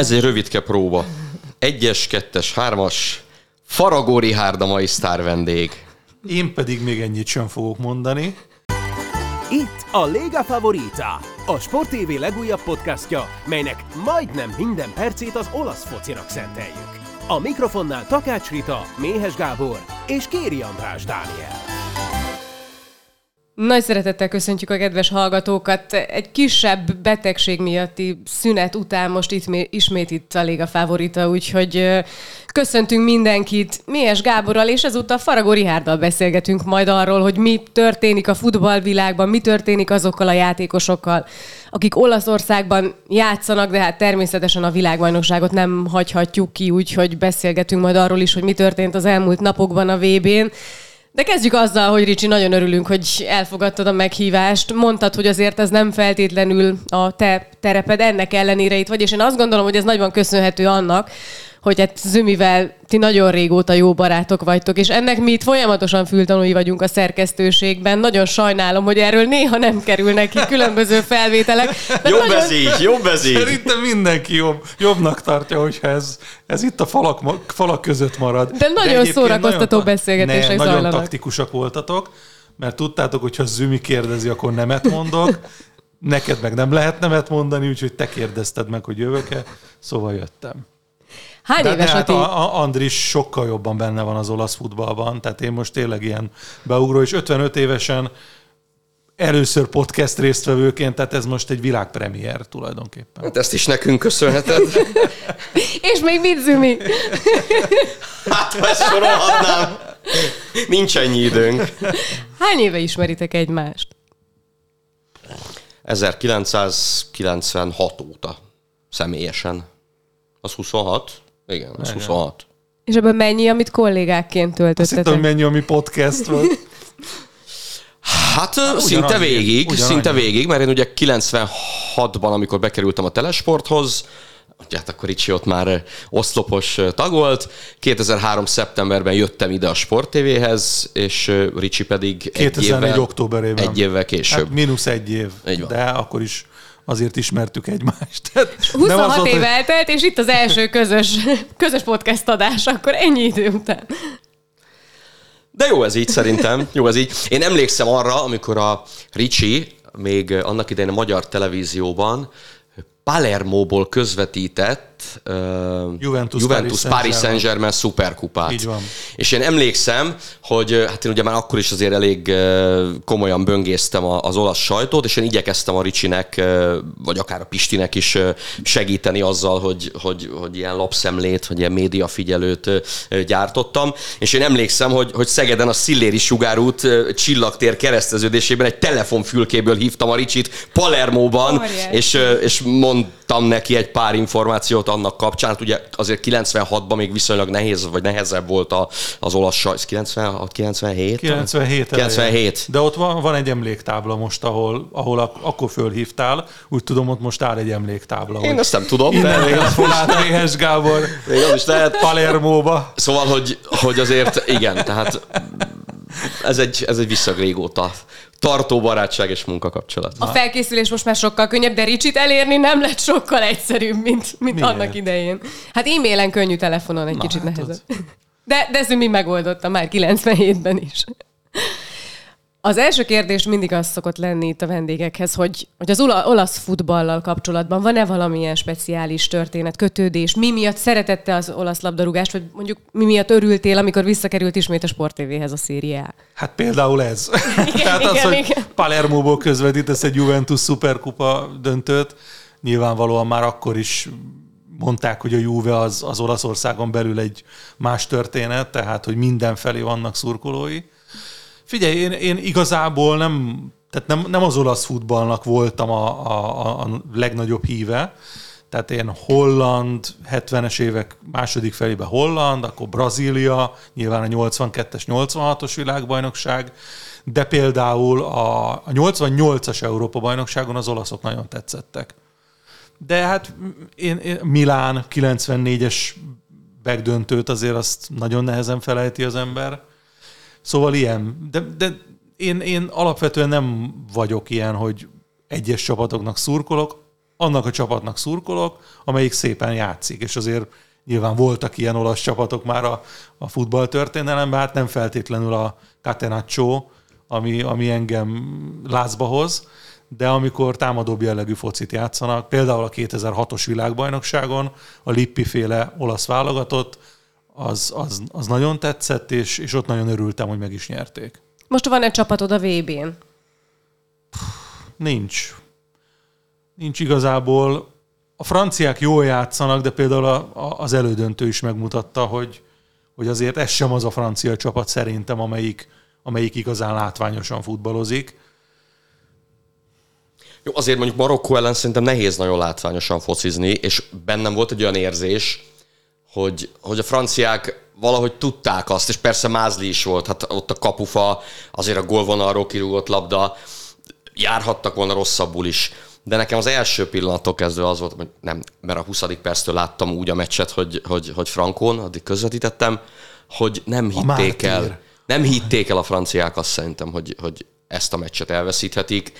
Ez egy rövidke próba. Egyes, kettes, hármas. Faragóri Hárda mai sztár vendég. Én pedig még ennyit sem fogok mondani. Itt a Lega Favorita, a Sport TV legújabb podcastja, melynek majdnem minden percét az olasz focinak szenteljük. A mikrofonnál Takács Rita, Méhes Gábor és Kéri András Dániel. Nagy szeretettel köszöntjük a kedves hallgatókat. Egy kisebb betegség miatti szünet után most itt, ismét itt a Léga Favorita, úgyhogy köszöntünk mindenkit. Milyes Gáborral és ezúttal Faragó Rihárdal beszélgetünk majd arról, hogy mi történik a futballvilágban, mi történik azokkal a játékosokkal, akik Olaszországban játszanak, de hát természetesen a világbajnokságot nem hagyhatjuk ki, úgyhogy beszélgetünk majd arról is, hogy mi történt az elmúlt napokban a VB-n. De kezdjük azzal, hogy Ricsi, nagyon örülünk, hogy elfogadtad a meghívást. Mondtad, hogy azért ez nem feltétlenül a te tereped, ennek ellenére itt vagy, és én azt gondolom, hogy ez nagyban köszönhető annak, hogy hát Zümivel ti nagyon régóta jó barátok vagytok, és ennek mi itt folyamatosan fültanúi vagyunk a szerkesztőségben. Nagyon sajnálom, hogy erről néha nem kerülnek ki különböző felvételek. Jobb nagyon... ez így, jobb ez így. Szerintem mindenki jobb, jobbnak tartja, hogyha ez, ez itt a falak, falak között marad. De nagyon De szórakoztató nagyon, beszélgetések ne, Nagyon taktikusak voltatok, mert tudtátok, hogy ha Zümi kérdezi, akkor nemet mondok, neked meg nem lehet nemet mondani, úgyhogy te kérdezted meg, hogy jövök-e, szóval jöttem. Hány de, éves de hát a, a Andris sokkal jobban benne van az olasz futballban, tehát én most tényleg ilyen beugró, és 55 évesen először podcast résztvevőként, tehát ez most egy világpremiér tulajdonképpen. Hát ezt is nekünk köszönheted. és még mit zümi? hát, ezt sorolhatnám. Nincs ennyi időnk. Hány éve ismeritek egymást? 1996 óta személyesen. Az 26? Igen, az 26. És ebben mennyi, amit kollégákként töltöttetek? Azt hittem, mennyi, ami podcast volt. Hát, hát szinte végig, ugyanannyi. szinte végig, mert én ugye 96-ban, amikor bekerültem a Telesporthoz, hát akkor Ricsi ott már oszlopos tag volt. 2003. szeptemberben jöttem ide a Sport TV-hez, és Ricsi pedig 2004. egy évvel, októberében. Egy évvel később. Hát mínusz egy év, de akkor is azért ismertük egymást. Tehát 26 nem év hogy... eltelt, és itt az első közös, közös podcast adás, akkor ennyi idő után. De jó ez így szerintem, jó ez így. Én emlékszem arra, amikor a Ricsi még annak idején a magyar televízióban Palermóból közvetített uh, Juventus, Juventus Paris Saint-Germain szuperkupát. Így van. És én emlékszem, hogy hát én ugye már akkor is azért elég uh, komolyan böngésztem az olasz sajtót, és én igyekeztem a Ricsinek, uh, vagy akár a Pistinek is segíteni azzal, hogy, hogy, hogy ilyen lapszemlét, hogy ilyen médiafigyelőt gyártottam. És én emlékszem, hogy, hogy Szegeden a Szilléri sugárút csillagtér kereszteződésében egy telefonfülkéből hívtam a Ricsit Palermóban, és, és mondtam neki egy pár információt annak kapcsán. Hát ugye azért 96-ban még viszonylag nehéz, vagy nehezebb volt a, az olasz sajt. 96, 97? 97. 97. De ott van, van egy emléktábla most, ahol, ahol ak- akkor fölhívtál. Úgy tudom, ott most áll egy emléktábla. Én ezt nem tudom. Innen még azt foglalta Éhes Gábor. Még az is lehet. Palermóba. Szóval, hogy, hogy azért igen, tehát ez egy, ez egy visszag régóta tartó barátság és munkakapcsolat. A felkészülés most már sokkal könnyebb, de Ricsit elérni nem lett sokkal egyszerűbb, mint, mint annak idején. Hát e-mailen könnyű, telefonon egy Na, kicsit hát nehezebb. De, de ezt mi megoldotta már 97-ben is. Az első kérdés mindig az szokott lenni itt a vendégekhez, hogy, hogy az olasz futballal kapcsolatban van-e valamilyen speciális történet, kötődés, mi miatt szeretette az olasz labdarúgást, vagy mondjuk mi miatt örültél, amikor visszakerült ismét a Sport TV-hez a szériá? Hát például ez. Igen, Tehát igen, az, igen. hogy Palermóból közvetítesz egy Juventus szuperkupa döntőt, nyilvánvalóan már akkor is mondták, hogy a Juve az, az Olaszországon belül egy más történet, tehát hogy mindenfelé vannak szurkolói. Figyelj, én, én igazából nem, tehát nem, nem az olasz futballnak voltam a, a, a legnagyobb híve, tehát én Holland, 70-es évek második felébe Holland, akkor Brazília, nyilván a 82-es, 86-os világbajnokság, de például a, a 88-as Európa-bajnokságon az olaszok nagyon tetszettek. De hát én, én Milán 94-es begdöntőt azért azt nagyon nehezen felejti az ember. Szóval ilyen. De, de én, én alapvetően nem vagyok ilyen, hogy egyes csapatoknak szurkolok. annak a csapatnak szurkolok, amelyik szépen játszik, és azért nyilván voltak ilyen olasz csapatok már a, a futball történelemben, hát nem feltétlenül a Catenaccio, ami, ami engem lázba hoz, de amikor támadóbb jellegű focit játszanak, például a 2006-os világbajnokságon a Lippi féle olasz válogatott, az, az, az nagyon tetszett, és, és ott nagyon örültem, hogy meg is nyerték. Most van egy csapatod a VB-n? Nincs. Nincs igazából. A franciák jól játszanak, de például a, a, az elődöntő is megmutatta, hogy, hogy azért ez sem az a francia csapat szerintem, amelyik, amelyik igazán látványosan futballozik. Jó, azért mondjuk Marokkó ellen szerintem nehéz nagyon látványosan focizni, és bennem volt egy olyan érzés, hogy, hogy a franciák valahogy tudták azt, és persze Mázli is volt, hát ott a kapufa, azért a gólvonalról kirúgott labda, járhattak volna rosszabbul is. De nekem az első pillanatok kezdve az volt, hogy nem, mert a 20. perctől láttam úgy a meccset, hogy, hogy, hogy Frankon, addig közvetítettem, hogy nem hitték el, nem hitték el a franciák azt szerintem, hogy, hogy ezt a meccset elveszíthetik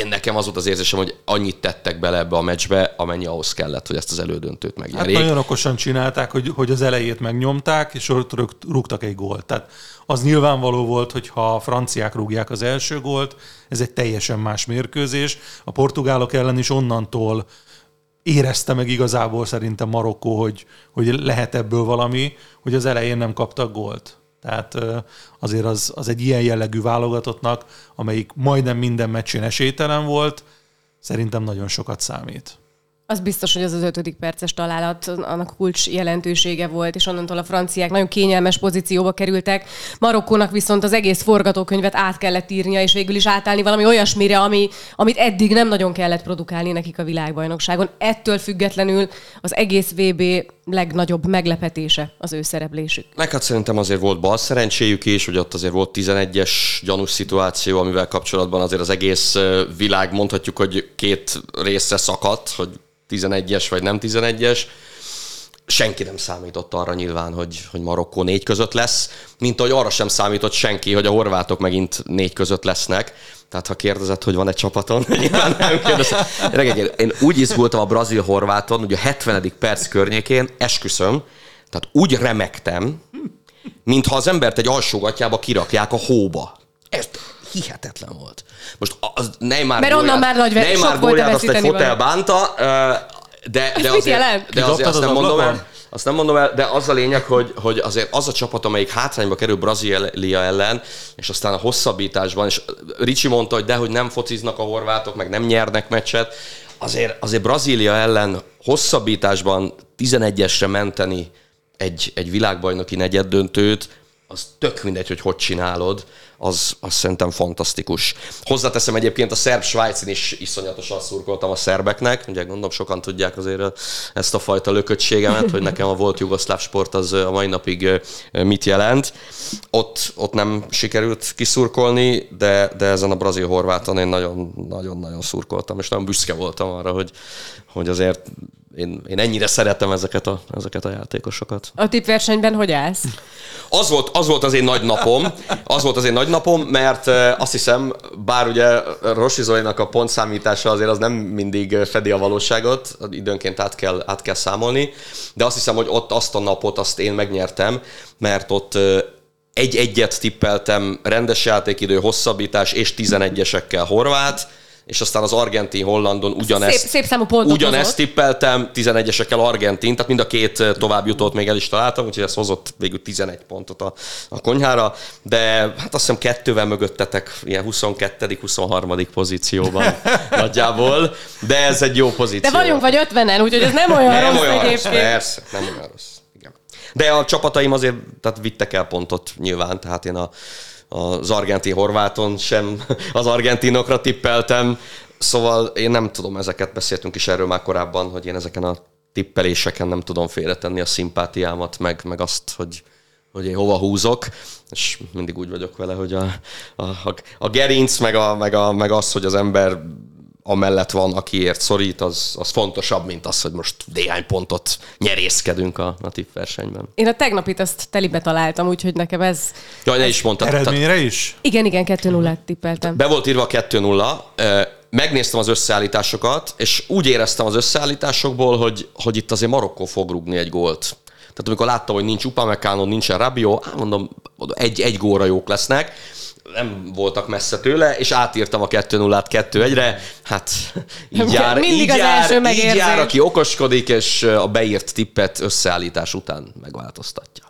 én nekem az volt az érzésem, hogy annyit tettek bele ebbe a meccsbe, amennyi ahhoz kellett, hogy ezt az elődöntőt megnyerjék. Hát nagyon okosan csinálták, hogy, hogy az elejét megnyomták, és ott rúgtak egy gólt. Tehát az nyilvánvaló volt, hogy ha a franciák rúgják az első gólt, ez egy teljesen más mérkőzés. A portugálok ellen is onnantól érezte meg igazából szerintem Marokkó, hogy, hogy lehet ebből valami, hogy az elején nem kaptak gólt. Tehát azért az, az egy ilyen jellegű válogatottnak, amelyik majdnem minden meccsén esélytelen volt, szerintem nagyon sokat számít. Az biztos, hogy az az ötödik perces találat annak kulcs jelentősége volt, és onnantól a franciák nagyon kényelmes pozícióba kerültek. Marokkónak viszont az egész forgatókönyvet át kellett írnia, és végül is átállni valami olyasmire, ami, amit eddig nem nagyon kellett produkálni nekik a világbajnokságon. Ettől függetlenül az egész VB legnagyobb meglepetése az ő szereplésük. Meg hát szerintem azért volt bal szerencséjük is, hogy ott azért volt 11-es gyanús szituáció, amivel kapcsolatban azért az egész világ mondhatjuk, hogy két részre szakadt, hogy 11-es vagy nem 11-es. Senki nem számított arra nyilván, hogy, hogy Marokkó négy között lesz, mint ahogy arra sem számított senki, hogy a horvátok megint négy között lesznek. Tehát ha kérdezett, hogy van egy csapaton, nyilván nem kérdezett. Én úgy izgultam a brazil-horváton, hogy a 70. perc környékén, esküszöm, tehát úgy remektem, mintha az embert egy alsógatjába kirakják a hóba. Ez hihetetlen volt. Most az Neymar Mert onnan már nagy Neymar sok volt azt egy fotel bánta, de, de azért, de azért azt nem mondom el, azt nem mondom el, de az a lényeg, hogy, hogy azért az a csapat, amelyik hátrányba kerül Brazília ellen, és aztán a hosszabbításban, és Ricsi mondta, hogy dehogy nem fociznak a horvátok, meg nem nyernek meccset, azért, azért Brazília ellen hosszabbításban 11-esre menteni egy, egy világbajnoki negyeddöntőt, az tök mindegy, hogy hogy csinálod, az, az szerintem fantasztikus. Hozzáteszem egyébként a szerb-svájcin is iszonyatosan szurkoltam a szerbeknek, ugye gondolom sokan tudják azért ezt a fajta lököttségemet, hogy nekem a volt jugoszláv sport az a mai napig mit jelent. Ott, ott nem sikerült kiszurkolni, de, de ezen a brazil-horváton én nagyon-nagyon szurkoltam, és nagyon büszke voltam arra, hogy, hogy azért én, én ennyire szeretem ezeket a, ezeket a játékosokat. A tippversenyben hogy állsz? Az volt, az volt az én nagy napom, az volt az én nagy napom, mert azt hiszem, bár ugye Rossi Zolinak a pontszámítása azért az nem mindig fedi a valóságot, időnként át kell, át kell számolni, de azt hiszem, hogy ott azt a napot azt én megnyertem, mert ott egy-egyet tippeltem, rendes játékidő, hosszabbítás és 11-esekkel horvát, és aztán az argentin-hollandon ugyanezt, szép, szép számú pontot ugyanezt hozott. tippeltem, 11-esekkel argentin, tehát mind a két tovább jutott még el is találtam, úgyhogy ez hozott végül 11 pontot a, a konyhára, de hát azt hiszem kettővel mögöttetek, ilyen 22.-23. pozícióban nagyjából, de ez egy jó pozíció. De vagyunk vagy 50-en, úgyhogy ez nem olyan nem rossz olyan egyébként. Persze, nem olyan rossz. Igen. De a csapataim azért tehát vittek el pontot nyilván, tehát én a az argentin horváton sem az argentinokra tippeltem, szóval én nem tudom, ezeket beszéltünk is erről már korábban, hogy én ezeken a tippeléseken nem tudom félretenni a szimpátiámat, meg, meg azt, hogy, hogy én hova húzok, és mindig úgy vagyok vele, hogy a, a, a gerinc, meg, a, meg, a, meg az, hogy az ember amellett van, akiért szorít, az, az fontosabb, mint az, hogy most néhány pontot nyerészkedünk a, a versenyben. Én a tegnapit azt telibe találtam, úgyhogy nekem ez... Jaj, ne is mondtad. Eredményre is? Igen, igen, 2 0 tippeltem. Be volt írva 2-0. megnéztem az összeállításokat, és úgy éreztem az összeállításokból, hogy, hogy itt azért Marokkó fog rugni egy gólt. Tehát amikor láttam, hogy nincs Upamecano, nincsen Rabiot, mondom, egy, egy góra jók lesznek nem voltak messze tőle, és átírtam a 2-0-át 2-1-re. Hát így jár, így, jár, így jár, aki okoskodik, és a beírt tippet összeállítás után megváltoztatja.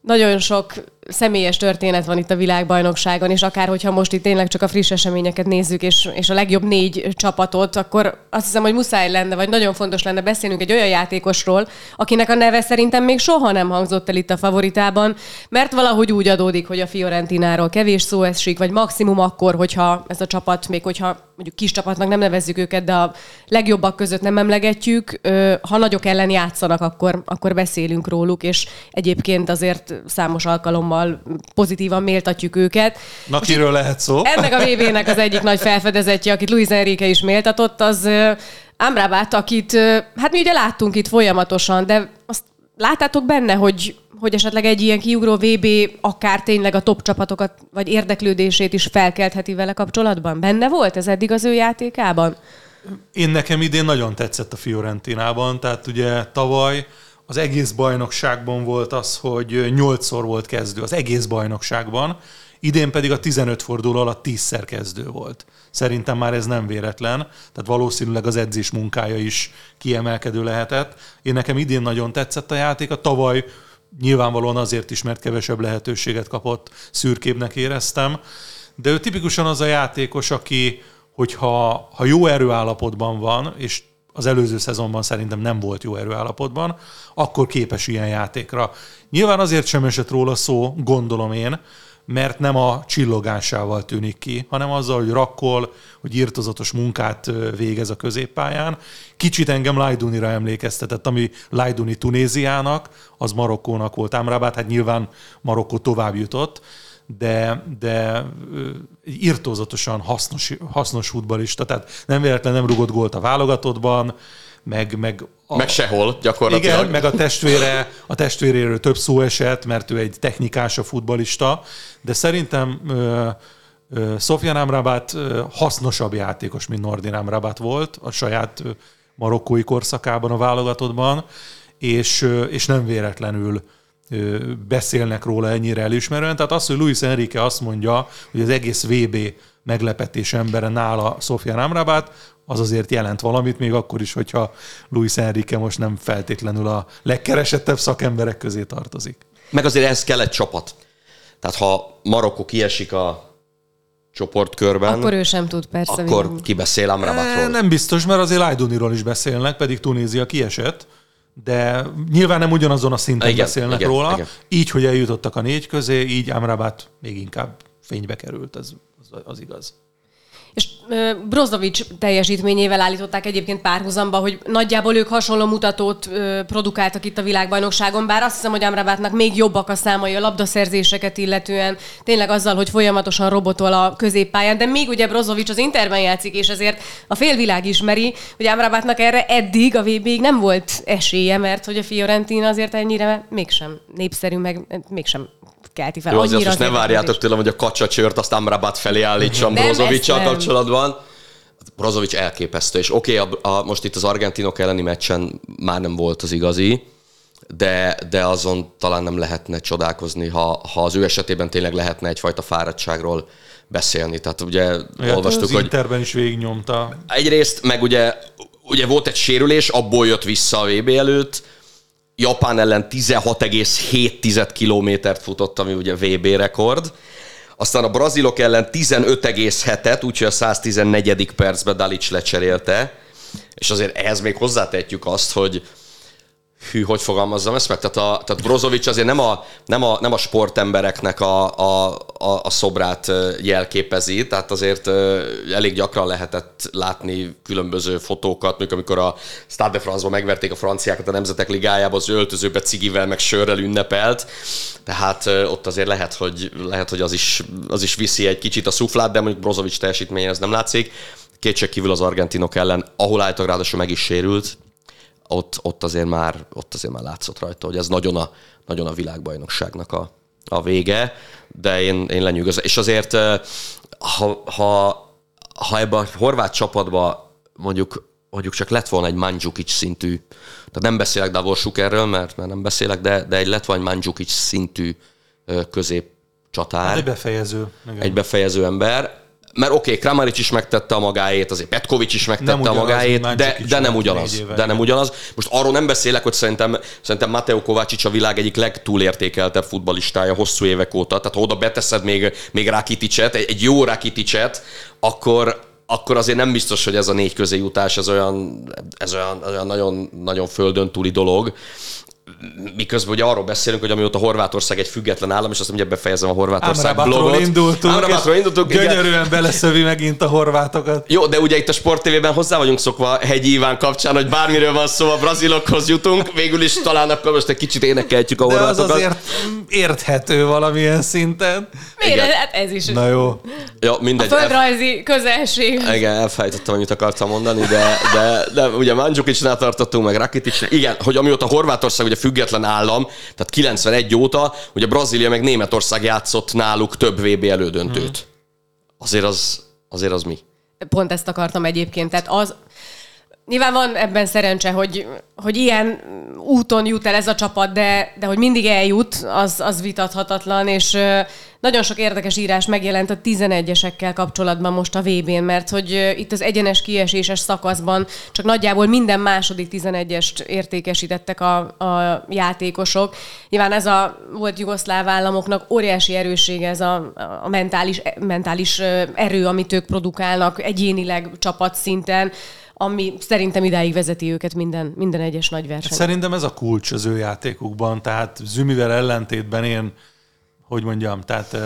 Nagyon sok személyes történet van itt a világbajnokságon, és akár hogyha most itt tényleg csak a friss eseményeket nézzük, és, és a legjobb négy csapatot, akkor azt hiszem, hogy muszáj lenne, vagy nagyon fontos lenne beszélnünk egy olyan játékosról, akinek a neve szerintem még soha nem hangzott el itt a favoritában, mert valahogy úgy adódik, hogy a Fiorentináról kevés szó esik, vagy maximum akkor, hogyha ez a csapat, még hogyha mondjuk kis csapatnak nem nevezzük őket, de a legjobbak között nem emlegetjük, ha nagyok ellen játszanak, akkor, akkor beszélünk róluk, és egyébként azért számos alkalommal alkalommal pozitívan méltatjuk őket. Na, kiről lehet szó? Ennek a VB-nek az egyik nagy felfedezetje, akit Luis Enrique is méltatott, az Amrabat, akit hát mi ugye láttunk itt folyamatosan, de azt láttátok benne, hogy, hogy esetleg egy ilyen kiugró VB akár tényleg a top csapatokat vagy érdeklődését is felkeltheti vele kapcsolatban? Benne volt ez eddig az ő játékában? Én nekem idén nagyon tetszett a Fiorentinában, tehát ugye tavaly az egész bajnokságban volt az, hogy nyolcszor volt kezdő, az egész bajnokságban, idén pedig a 15 forduló alatt 10-szer kezdő volt. Szerintem már ez nem véletlen, tehát valószínűleg az edzés munkája is kiemelkedő lehetett. Én nekem idén nagyon tetszett a játék, a tavaly nyilvánvalóan azért is, mert kevesebb lehetőséget kapott, szürkébnek éreztem, de ő tipikusan az a játékos, aki, hogyha ha jó erőállapotban van, és az előző szezonban szerintem nem volt jó erőállapotban, akkor képes ilyen játékra. Nyilván azért sem esett róla szó, gondolom én, mert nem a csillogásával tűnik ki, hanem azzal, hogy rakkol, hogy írtozatos munkát végez a középpályán. Kicsit engem Lajdunira emlékeztetett, ami Lajduni Tunéziának, az Marokkónak volt Ámrábát, hát nyilván Marokkó tovább jutott, de, de írtózatosan hasznos, hasznos futbalista, tehát nem véletlen nem rugott gólt a válogatottban, meg, meg a, meg sehol gyakorlatilag. Igen, meg a testvére, a testvéréről több szó esett, mert ő egy technikás a futbalista, de szerintem ö, ö, Sofyan Amrabat ö, hasznosabb játékos, mint Nordin Amrabat volt a saját marokkói korszakában a válogatottban, és, és nem véletlenül beszélnek róla ennyire elismerően. Tehát az, hogy Luis Enrique azt mondja, hogy az egész VB meglepetés embere nála Sofia Amrabat, az azért jelent valamit, még akkor is, hogyha Luis Enrique most nem feltétlenül a legkeresettebb szakemberek közé tartozik. Meg azért ez kell egy csapat. Tehát ha Marokko kiesik a csoportkörben. Akkor ő sem tud, persze. Akkor kibeszél Amrabatról. Nem biztos, mert azért Lajduniról is beszélnek, pedig Tunézia kiesett de nyilván nem ugyanazon a szinten igen, beszélnek igen, róla. Igen. Így, hogy eljutottak a négy közé, így Amrabat még inkább fénybe került, ez az, az igaz. És Brozovic teljesítményével állították egyébként párhuzamba, hogy nagyjából ők hasonló mutatót produkáltak itt a világbajnokságon, bár azt hiszem, hogy Amrabatnak még jobbak a számai a labdaszerzéseket illetően, tényleg azzal, hogy folyamatosan robotol a középpályán, de még ugye Brozovic az Interben játszik, és ezért a félvilág ismeri, hogy Amrabatnak erre eddig a vb nem volt esélye, mert hogy a Fiorentina azért ennyire mégsem népszerű, meg mégsem kelti fel. Jó, azért most ne várjátok tőlem, hogy a kacsacsört azt Amrabat felé állítsam Brozovicsal kapcsolatban. Brozovic elképesztő, és oké, okay, a, a, most itt az argentinok elleni meccsen már nem volt az igazi, de, de azon talán nem lehetne csodálkozni, ha, ha az ő esetében tényleg lehetne egyfajta fáradtságról beszélni. Tehát ugye ja, olvastuk, az hogy... Interben is végignyomta. Egyrészt, meg ugye, ugye volt egy sérülés, abból jött vissza a VB előtt, Japán ellen 16,7 kilométert futott, ami ugye VB rekord. Aztán a brazilok ellen 15,7-et, úgyhogy a 114. percben Dalic lecserélte. És azért ehhez még hozzátetjük azt, hogy hű, hogy fogalmazzam ezt meg? Tehát, a, tehát Brozovic azért nem a, nem a, nem a sportembereknek a, a, a, a szobrát jelképezi, tehát azért elég gyakran lehetett látni különböző fotókat, mondjuk amikor a Stade de France-ban megverték a franciákat a Nemzetek Ligájában, az öltözőbe cigivel meg sörrel ünnepelt, tehát ott azért lehet, hogy, lehet, hogy az, is, az is viszi egy kicsit a szuflát, de mondjuk Brozovic teljesítménye ez nem látszik. Kétség kívül az argentinok ellen, ahol állítólag ráadásul meg is sérült, ott, ott, azért már, ott azért már látszott rajta, hogy ez nagyon a, nagyon a világbajnokságnak a, a vége, de én, én lenyűgözöm. És azért, ha, ha ha ebben a horvát csapatban mondjuk mondjuk csak lett volna egy Mandzukic szintű, tehát nem beszélek Davor Sukerről, mert, mert nem beszélek, de, de egy lett volna egy Mandzukic szintű közép csatár. Hát egy befejező. Igen. Egy befejező ember. Mert oké, okay, Kramaric is megtette a magáét, azért Petkovics is megtette nem a magáét, de, de nem ugyanaz. De nem ugyanaz. Most arról nem beszélek, hogy szerintem, szerintem Mateo Kovácsics a világ egyik legtúlértékeltebb futbalistája hosszú évek óta. Tehát ha oda beteszed még, még Rakiticet, egy, egy jó Rakiticet, akkor, akkor azért nem biztos, hogy ez a négy közé jutás, ez olyan, ez olyan, olyan nagyon, nagyon földön túli dolog miközben ugye arról beszélünk, hogy amióta Horvátország egy független állam, és azt mondja, befejezem a Horvátország Amrabatról blogot. indultunk, Amrabatról indultunk. Gyönyörűen igen. beleszövi megint a horvátokat. Jó, de ugye itt a Sport TV-ben hozzá vagyunk szokva Hegyi Iván kapcsán, hogy bármiről van szó, a brazilokhoz jutunk, végül is talán akkor most egy kicsit énekeltjük a horvátokat. De az azért érthető valamilyen szinten. Miért? Hát ez is. Na jó. Ja, mindegy. A földrajzi közelség. Igen, elfejtettem, amit akartam mondani, de, de, de ugye Mandzukicsnál tartottunk, meg Rakitic. Igen, hogy amióta Horvátország ugye független állam, tehát 91 óta, ugye Brazília meg Németország játszott náluk több VB elődöntőt. Hmm. Azért az, azért az mi? Pont ezt akartam egyébként. Tehát az, Nyilván van ebben szerencse, hogy, hogy ilyen úton jut el ez a csapat, de, de hogy mindig eljut, az, az vitathatatlan, és nagyon sok érdekes írás megjelent a 11-esekkel kapcsolatban most a VB-n, mert hogy itt az egyenes kieséses szakaszban csak nagyjából minden második 11-est értékesítettek a, a játékosok. Nyilván ez a volt jugoszláv államoknak óriási erőssége, ez a, a mentális, mentális erő, amit ők produkálnak egyénileg csapatszinten ami szerintem idáig vezeti őket minden, minden egyes nagy verseny. Szerintem ez a kulcs az ő játékukban, tehát Zümivel ellentétben én hogy mondjam, tehát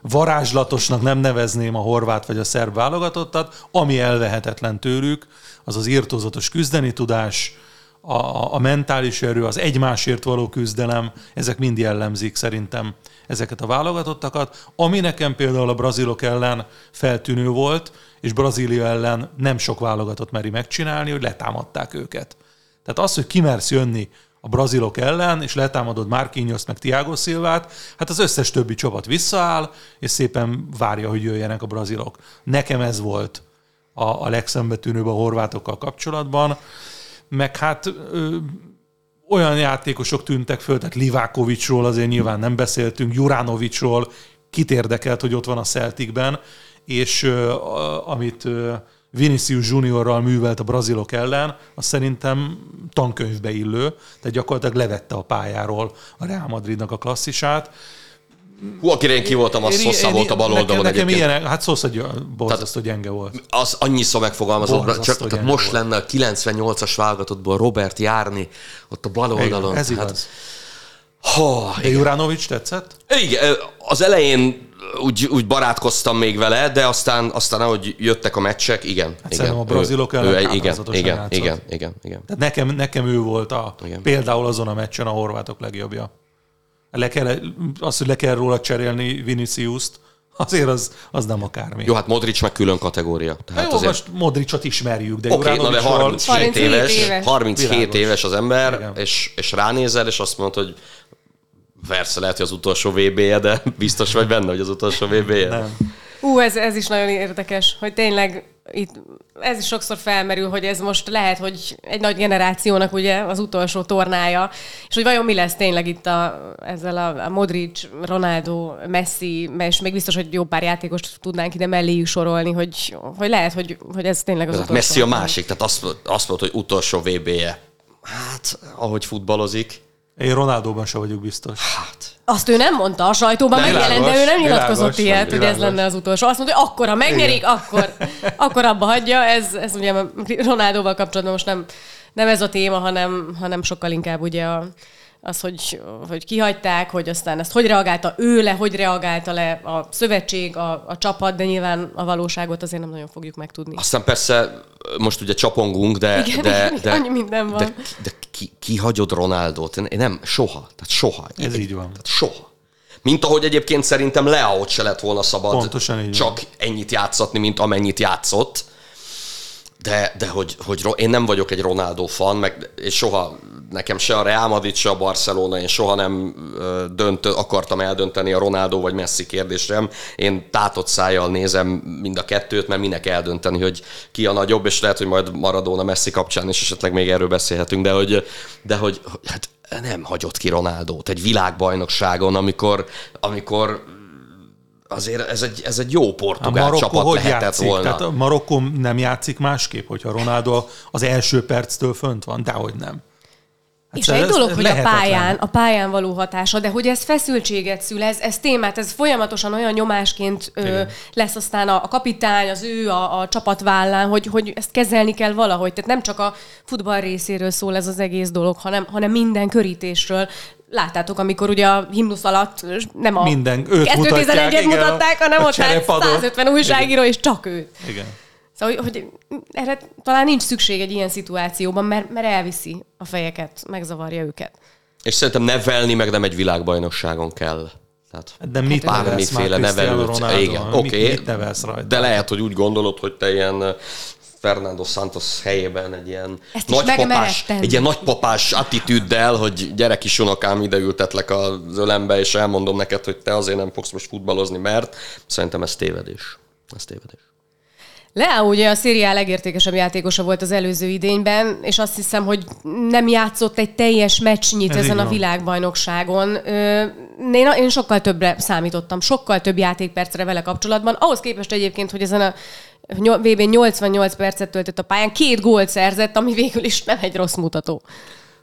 varázslatosnak nem nevezném a horvát vagy a szerb válogatottat, ami elvehetetlen tőlük, az az írtózatos küzdeni tudás, a, a mentális erő, az egymásért való küzdelem, ezek mind jellemzik szerintem ezeket a válogatottakat. Ami nekem például a brazilok ellen feltűnő volt, és Brazília ellen nem sok válogatott meri megcsinálni, hogy letámadták őket. Tehát az, hogy kimersz jönni a brazilok ellen, és letámadod Marquinhos meg Thiago Silvát, hát az összes többi csapat visszaáll, és szépen várja, hogy jöjjenek a brazilok. Nekem ez volt a, a legszembetűnőbb a horvátokkal kapcsolatban, meg hát ö, olyan játékosok tűntek föl, tehát Livákovicsról azért nyilván nem beszéltünk, Juránovicsról, kit érdekelt, hogy ott van a Celticben, és ö, amit ö, Vinicius Juniorral művelt a brazilok ellen, az szerintem tankönyvbe illő, tehát gyakorlatilag levette a pályáról a Real Madridnak a klasszisát. Hú, akire én ki voltam, az Sosa volt a bal oldalon nekem, nekem ilyen, hát Sosa borzasztó gyenge volt. Az annyiszor megfogalmazott, csak tehát most volt. lenne a 98-as válogatottból Robert járni ott a bal oldalon. Ez hát, igaz. Ha, De Juranovics tetszett? Igen, az elején úgy, úgy barátkoztam még vele, de aztán, aztán ahogy jöttek a meccsek, igen. Hát igen a brazilok ellen ő, igen, igen, igen, igen, igen. Tehát nekem, nekem ő volt a, igen. például azon a meccsen a horvátok legjobbja. Le kell, az, hogy le kell róla cserélni Vinicius-t, azért az, az nem akármi. Jó, hát Modric meg külön kategória. Tehát Jó, azért... most Modricot ismerjük, de okay, de 37 éves, éves, 37 éves az ember, és, és ránézel, és azt mondod, hogy Persze lehet, hogy az utolsó VB-je, de biztos vagy benne, hogy az utolsó VB-je. Nem. Ú, ez, ez is nagyon érdekes, hogy tényleg itt ez is sokszor felmerül, hogy ez most lehet, hogy egy nagy generációnak ugye az utolsó tornája, és hogy vajon mi lesz tényleg itt a, ezzel a, a Modric, Ronaldo, Messi, és még biztos, hogy jó pár játékost tudnánk ide melléjük sorolni, hogy, hogy lehet, hogy, hogy ez tényleg az utolsó. Messi a másik, tehát azt, azt mondta, hogy utolsó VB-je. Hát, ahogy futballozik, én Ronaldóban se vagyok biztos. Hát. Azt ő nem mondta a sajtóban, megjelent, de ő nem nyilatkozott ilyet, világos. hogy ez lenne az utolsó. Azt mondta, hogy akkor, ha megnyerik, akkor, akkor abba hagyja. Ez, ez ugye Ronaldóval kapcsolatban most nem, nem ez a téma, hanem, hanem sokkal inkább ugye a, az, hogy, hogy kihagyták, hogy aztán ezt hogy reagálta ő le, hogy reagálta le a szövetség, a, a csapat, de nyilván a valóságot azért nem nagyon fogjuk megtudni. Aztán persze most ugye csapongunk, de, Igen, de, de, annyi minden van. de, de ki, ki hagyod Ronaldot? Én nem, soha. Tehát soha. Ez így van. Tehát soha. Mint ahogy egyébként szerintem Leao se lett volna szabad Pontosan így csak van. ennyit játszatni, mint amennyit játszott. De, de hogy, hogy én nem vagyok egy Ronaldo fan, meg, és soha nekem se a Real Madrid, se a Barcelona, én soha nem dönt, akartam eldönteni a Ronaldo vagy Messi kérdésem. Én tátott szájjal nézem mind a kettőt, mert minek eldönteni, hogy ki a nagyobb, és lehet, hogy majd Maradona Messi kapcsán is esetleg még erről beszélhetünk, de hogy, de hogy hát nem hagyott ki Ronaldót egy világbajnokságon, amikor, amikor azért ez egy, ez egy jó portugál Marokkó csapat hogy lehetett játszik? volna. Tehát a Marokkó nem játszik másképp, hogyha Ronaldo az első perctől fönt van, dehogy nem. Hát és egy dolog, hogy a pályán, a pályán való hatása, de hogy ez feszültséget szül, ez, ez témát, ez folyamatosan olyan nyomásként ö, lesz aztán a, a kapitány, az ő, a, a csapat vállán, hogy, hogy ezt kezelni kell valahogy. Tehát nem csak a futball részéről szól ez az egész dolog, hanem, hanem minden körítésről. Láttátok, amikor ugye a himnusz alatt nem a minden, őt mutatják, mutatták, hanem ott 150 újságíró, és csak őt. Igen. Szóval, hogy erre talán nincs szükség egy ilyen szituációban, mert, mert elviszi a fejeket, megzavarja őket. És szerintem nevelni meg nem egy világbajnokságon kell. Tehát de mit bármiféle nevelőt. Igen, oké. Okay, de lehet, hogy úgy gondolod, hogy te ilyen Fernando Santos helyében egy ilyen Ezt nagypapás, egy ilyen nagypapás attitűddel, hogy gyerek is unokám, ide ültetlek az ölembe, és elmondom neked, hogy te azért nem fogsz most futballozni, mert szerintem ez tévedés. Ez tévedés. Leao ugye a szériá legértékesebb játékosa volt az előző idényben, és azt hiszem, hogy nem játszott egy teljes meccsnyit Ez ezen a világbajnokságon. Én, én sokkal többre számítottam, sokkal több játékpercre vele kapcsolatban. Ahhoz képest egyébként, hogy ezen a VB 88 percet töltött a pályán, két gólt szerzett, ami végül is nem egy rossz mutató.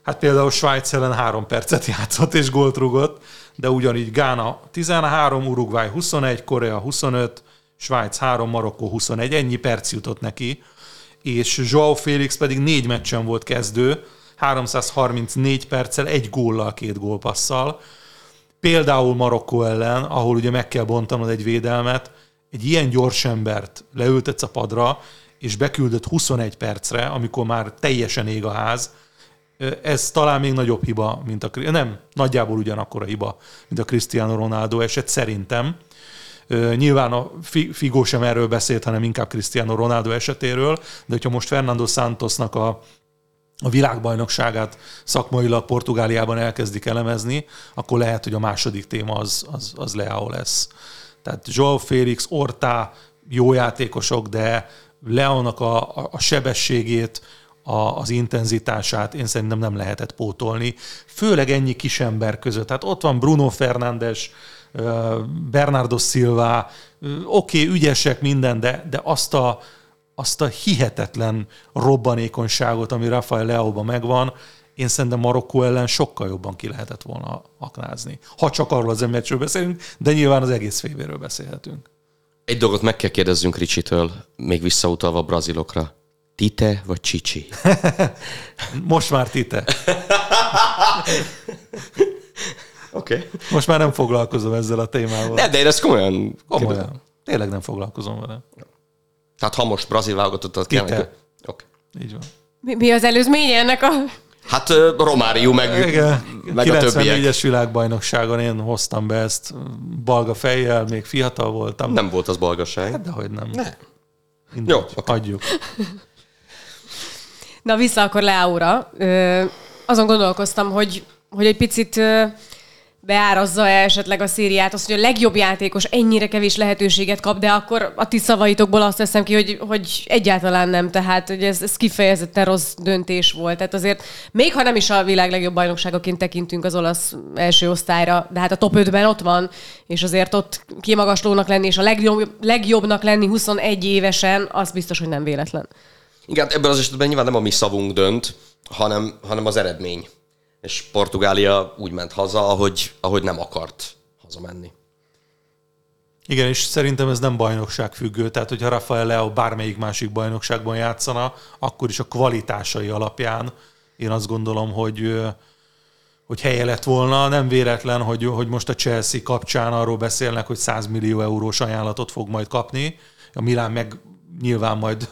Hát például Svájc ellen három percet játszott és gólt rugott, de ugyanígy Gána 13, Uruguay 21, Korea 25, Svájc 3, Marokkó 21, ennyi perc jutott neki, és Joao Félix pedig négy meccsen volt kezdő, 334 perccel, egy góllal, két gólpasszal. Például Marokkó ellen, ahol ugye meg kell bontanod egy védelmet, egy ilyen gyors embert leültetsz a padra, és beküldött 21 percre, amikor már teljesen ég a ház, ez talán még nagyobb hiba, mint a... Nem, nagyjából ugyanakkor a hiba, mint a Cristiano Ronaldo eset, szerintem. Nyilván a Figo sem erről beszélt, hanem inkább Cristiano Ronaldo esetéről, de hogyha most Fernando Santosnak a, a világbajnokságát szakmailag Portugáliában elkezdik elemezni, akkor lehet, hogy a második téma az, az, az Leao lesz. Tehát João Félix, Ortá jó játékosok, de Leonak a, a, a sebességét, a, az intenzitását én szerintem nem lehetett pótolni. Főleg ennyi kisember között. Tehát ott van Bruno Fernandes, Bernardo Silva, oké, okay, ügyesek minden, de, de azt a, azt a hihetetlen robbanékonyságot, ami Rafael Leóban megvan, én szerintem Marokkó ellen sokkal jobban ki lehetett volna aknázni. Ha csak arról az meccsről beszélünk, de nyilván az egész févéről beszélhetünk. Egy dolgot meg kell kérdezzünk Ricsitől, még visszautalva a brazilokra. Tite vagy Csicsi? Most már Tite. Oké. Okay. Most már nem foglalkozom ezzel a témával. Ne, de én ezt komolyan... Komolyan. Kérdezem. Tényleg nem foglalkozom vele. Tehát ha most brazil válogatottat kell... Oké. Okay. Így van. Mi, mi az előzménye ennek a... Hát Romáriu meg, Igen. meg a többiek. 94-es világbajnokságon én hoztam be ezt balga fejjel, még fiatal voltam. Nem volt az balgaság. Hát dehogy nem. Ne. Mindegy, Jó, okay. hagyjuk. Na vissza akkor Leaura. Azon gondolkoztam, hogy, hogy egy picit beárazza -e esetleg a szériát, az, hogy a legjobb játékos ennyire kevés lehetőséget kap, de akkor a ti szavaitokból azt teszem ki, hogy, hogy egyáltalán nem, tehát hogy ez, ez kifejezetten rossz döntés volt. Tehát azért, még ha nem is a világ legjobb bajnokságaként tekintünk az olasz első osztályra, de hát a top 5-ben ott van, és azért ott kimagaslónak lenni, és a legjobb, legjobbnak lenni 21 évesen, az biztos, hogy nem véletlen. Igen, ebben az esetben nyilván nem a mi szavunk dönt, hanem, hanem az eredmény és Portugália úgy ment haza, ahogy, ahogy nem akart hazamenni. Igen, és szerintem ez nem bajnokság függő, tehát hogyha Rafael Leo bármelyik másik bajnokságban játszana, akkor is a kvalitásai alapján én azt gondolom, hogy hogy helye lett volna. Nem véletlen, hogy, hogy most a Chelsea kapcsán arról beszélnek, hogy 100 millió eurós ajánlatot fog majd kapni. A Milán meg nyilván majd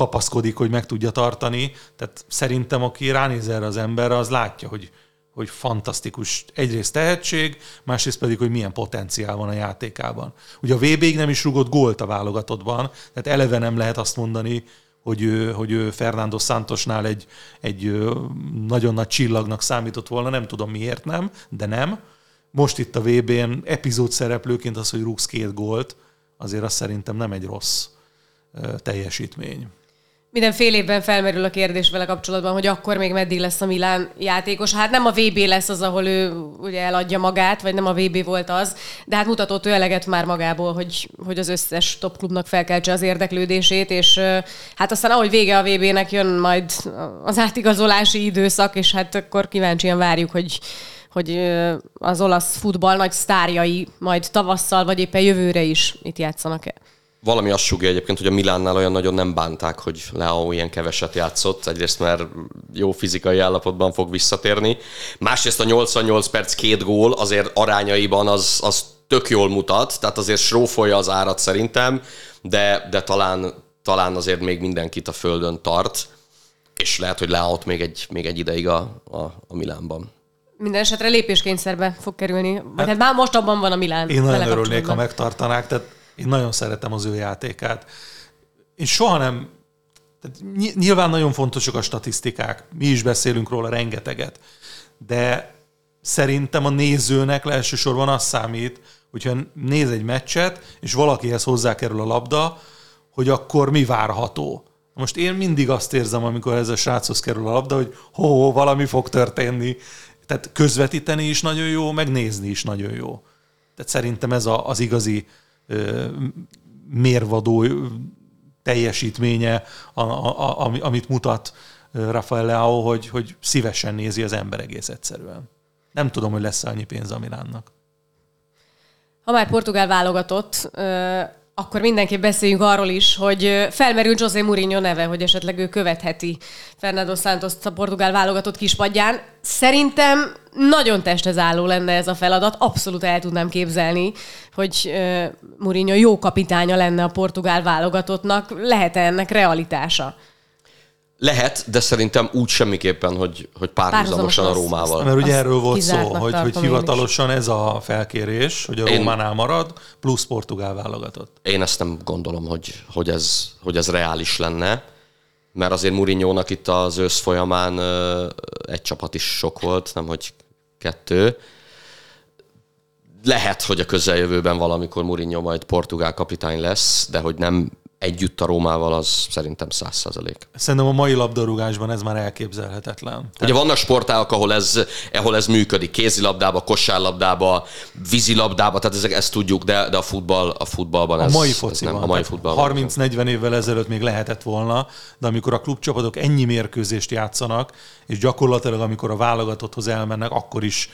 kapaszkodik, hogy meg tudja tartani. Tehát szerintem, aki ránéz erre az emberre, az látja, hogy, hogy fantasztikus egyrészt tehetség, másrészt pedig, hogy milyen potenciál van a játékában. Ugye a VB-ig nem is rugott gólt a válogatottban, tehát eleve nem lehet azt mondani, hogy ő, hogy ő Fernando Santosnál egy, egy nagyon nagy csillagnak számított volna, nem tudom miért nem, de nem. Most itt a VB-n epizód szereplőként az, hogy rúgsz két gólt, azért azt szerintem nem egy rossz teljesítmény. Minden fél évben felmerül a kérdés vele kapcsolatban, hogy akkor még meddig lesz a Milán játékos. Hát nem a VB lesz az, ahol ő ugye eladja magát, vagy nem a VB volt az, de hát mutatott ő eleget már magából, hogy, hogy az összes top klubnak felkeltse az érdeklődését, és hát aztán ahogy vége a VB-nek jön majd az átigazolási időszak, és hát akkor kíváncsian várjuk, hogy hogy az olasz futball nagy sztárjai majd tavasszal, vagy éppen jövőre is itt játszanak-e valami azt sugja egyébként, hogy a Milánnál olyan nagyon nem bánták, hogy Leao ilyen keveset játszott. Egyrészt mert jó fizikai állapotban fog visszatérni. Másrészt a 88 perc két gól azért arányaiban az, az tök jól mutat, tehát azért srófolja az árat szerintem, de, de talán, talán azért még mindenkit a földön tart, és lehet, hogy leállt még egy, még egy ideig a, a, a Milánban. Minden esetre lépéskényszerbe fog kerülni. Hát, hát már most abban van a Milán. Én nagyon örülnék, ha megtartanák. Tehát én nagyon szeretem az ő játékát. Én soha nem... Tehát nyilván nagyon fontosak a statisztikák, mi is beszélünk róla rengeteget, de szerintem a nézőnek elsősorban az számít, hogyha néz egy meccset, és valakihez hozzákerül a labda, hogy akkor mi várható. Most én mindig azt érzem, amikor ez a sráchoz kerül a labda, hogy ho, ho valami fog történni. Tehát közvetíteni is nagyon jó, meg nézni is nagyon jó. Tehát szerintem ez a, az igazi mérvadó teljesítménye, a, a, a, amit mutat Rafael Leao, hogy, hogy szívesen nézi az ember egész egyszerűen. Nem tudom, hogy lesz annyi pénz a Milánnak. Ha már portugál válogatott, akkor mindenképp beszéljünk arról is, hogy felmerül José Mourinho neve, hogy esetleg ő követheti Fernando santos a portugál válogatott kispadján. Szerintem nagyon testhez álló lenne ez a feladat, abszolút el tudnám képzelni, hogy Mourinho jó kapitánya lenne a portugál válogatottnak. Lehet-e ennek realitása? Lehet, de szerintem úgy semmiképpen, hogy, hogy párhuzamosan a Rómával. Mert ugye erről volt szó, hogy, hogy hivatalosan ez a felkérés, hogy a én, Rómánál marad, plusz portugál válogatott. Én ezt nem gondolom, hogy, hogy, ez, hogy ez reális lenne, mert azért mourinho itt az ősz folyamán egy csapat is sok volt, nem hogy kettő. Lehet, hogy a közeljövőben valamikor Mourinho majd portugál kapitány lesz, de hogy nem együtt a Rómával, az szerintem száz százalék. Szerintem a mai labdarúgásban ez már elképzelhetetlen. Tehát... Ugye vannak sportágak, ahol ez, ahol ez működik, kézilabdába, kosárlabdába, vízilabdába, tehát ezek, ezt tudjuk, de, de a, futball, a futballban ez, a mai ez nem. A mai futballban 30-40 évvel ezelőtt még lehetett volna, de amikor a klubcsapatok ennyi mérkőzést játszanak, és gyakorlatilag amikor a válogatotthoz elmennek, akkor is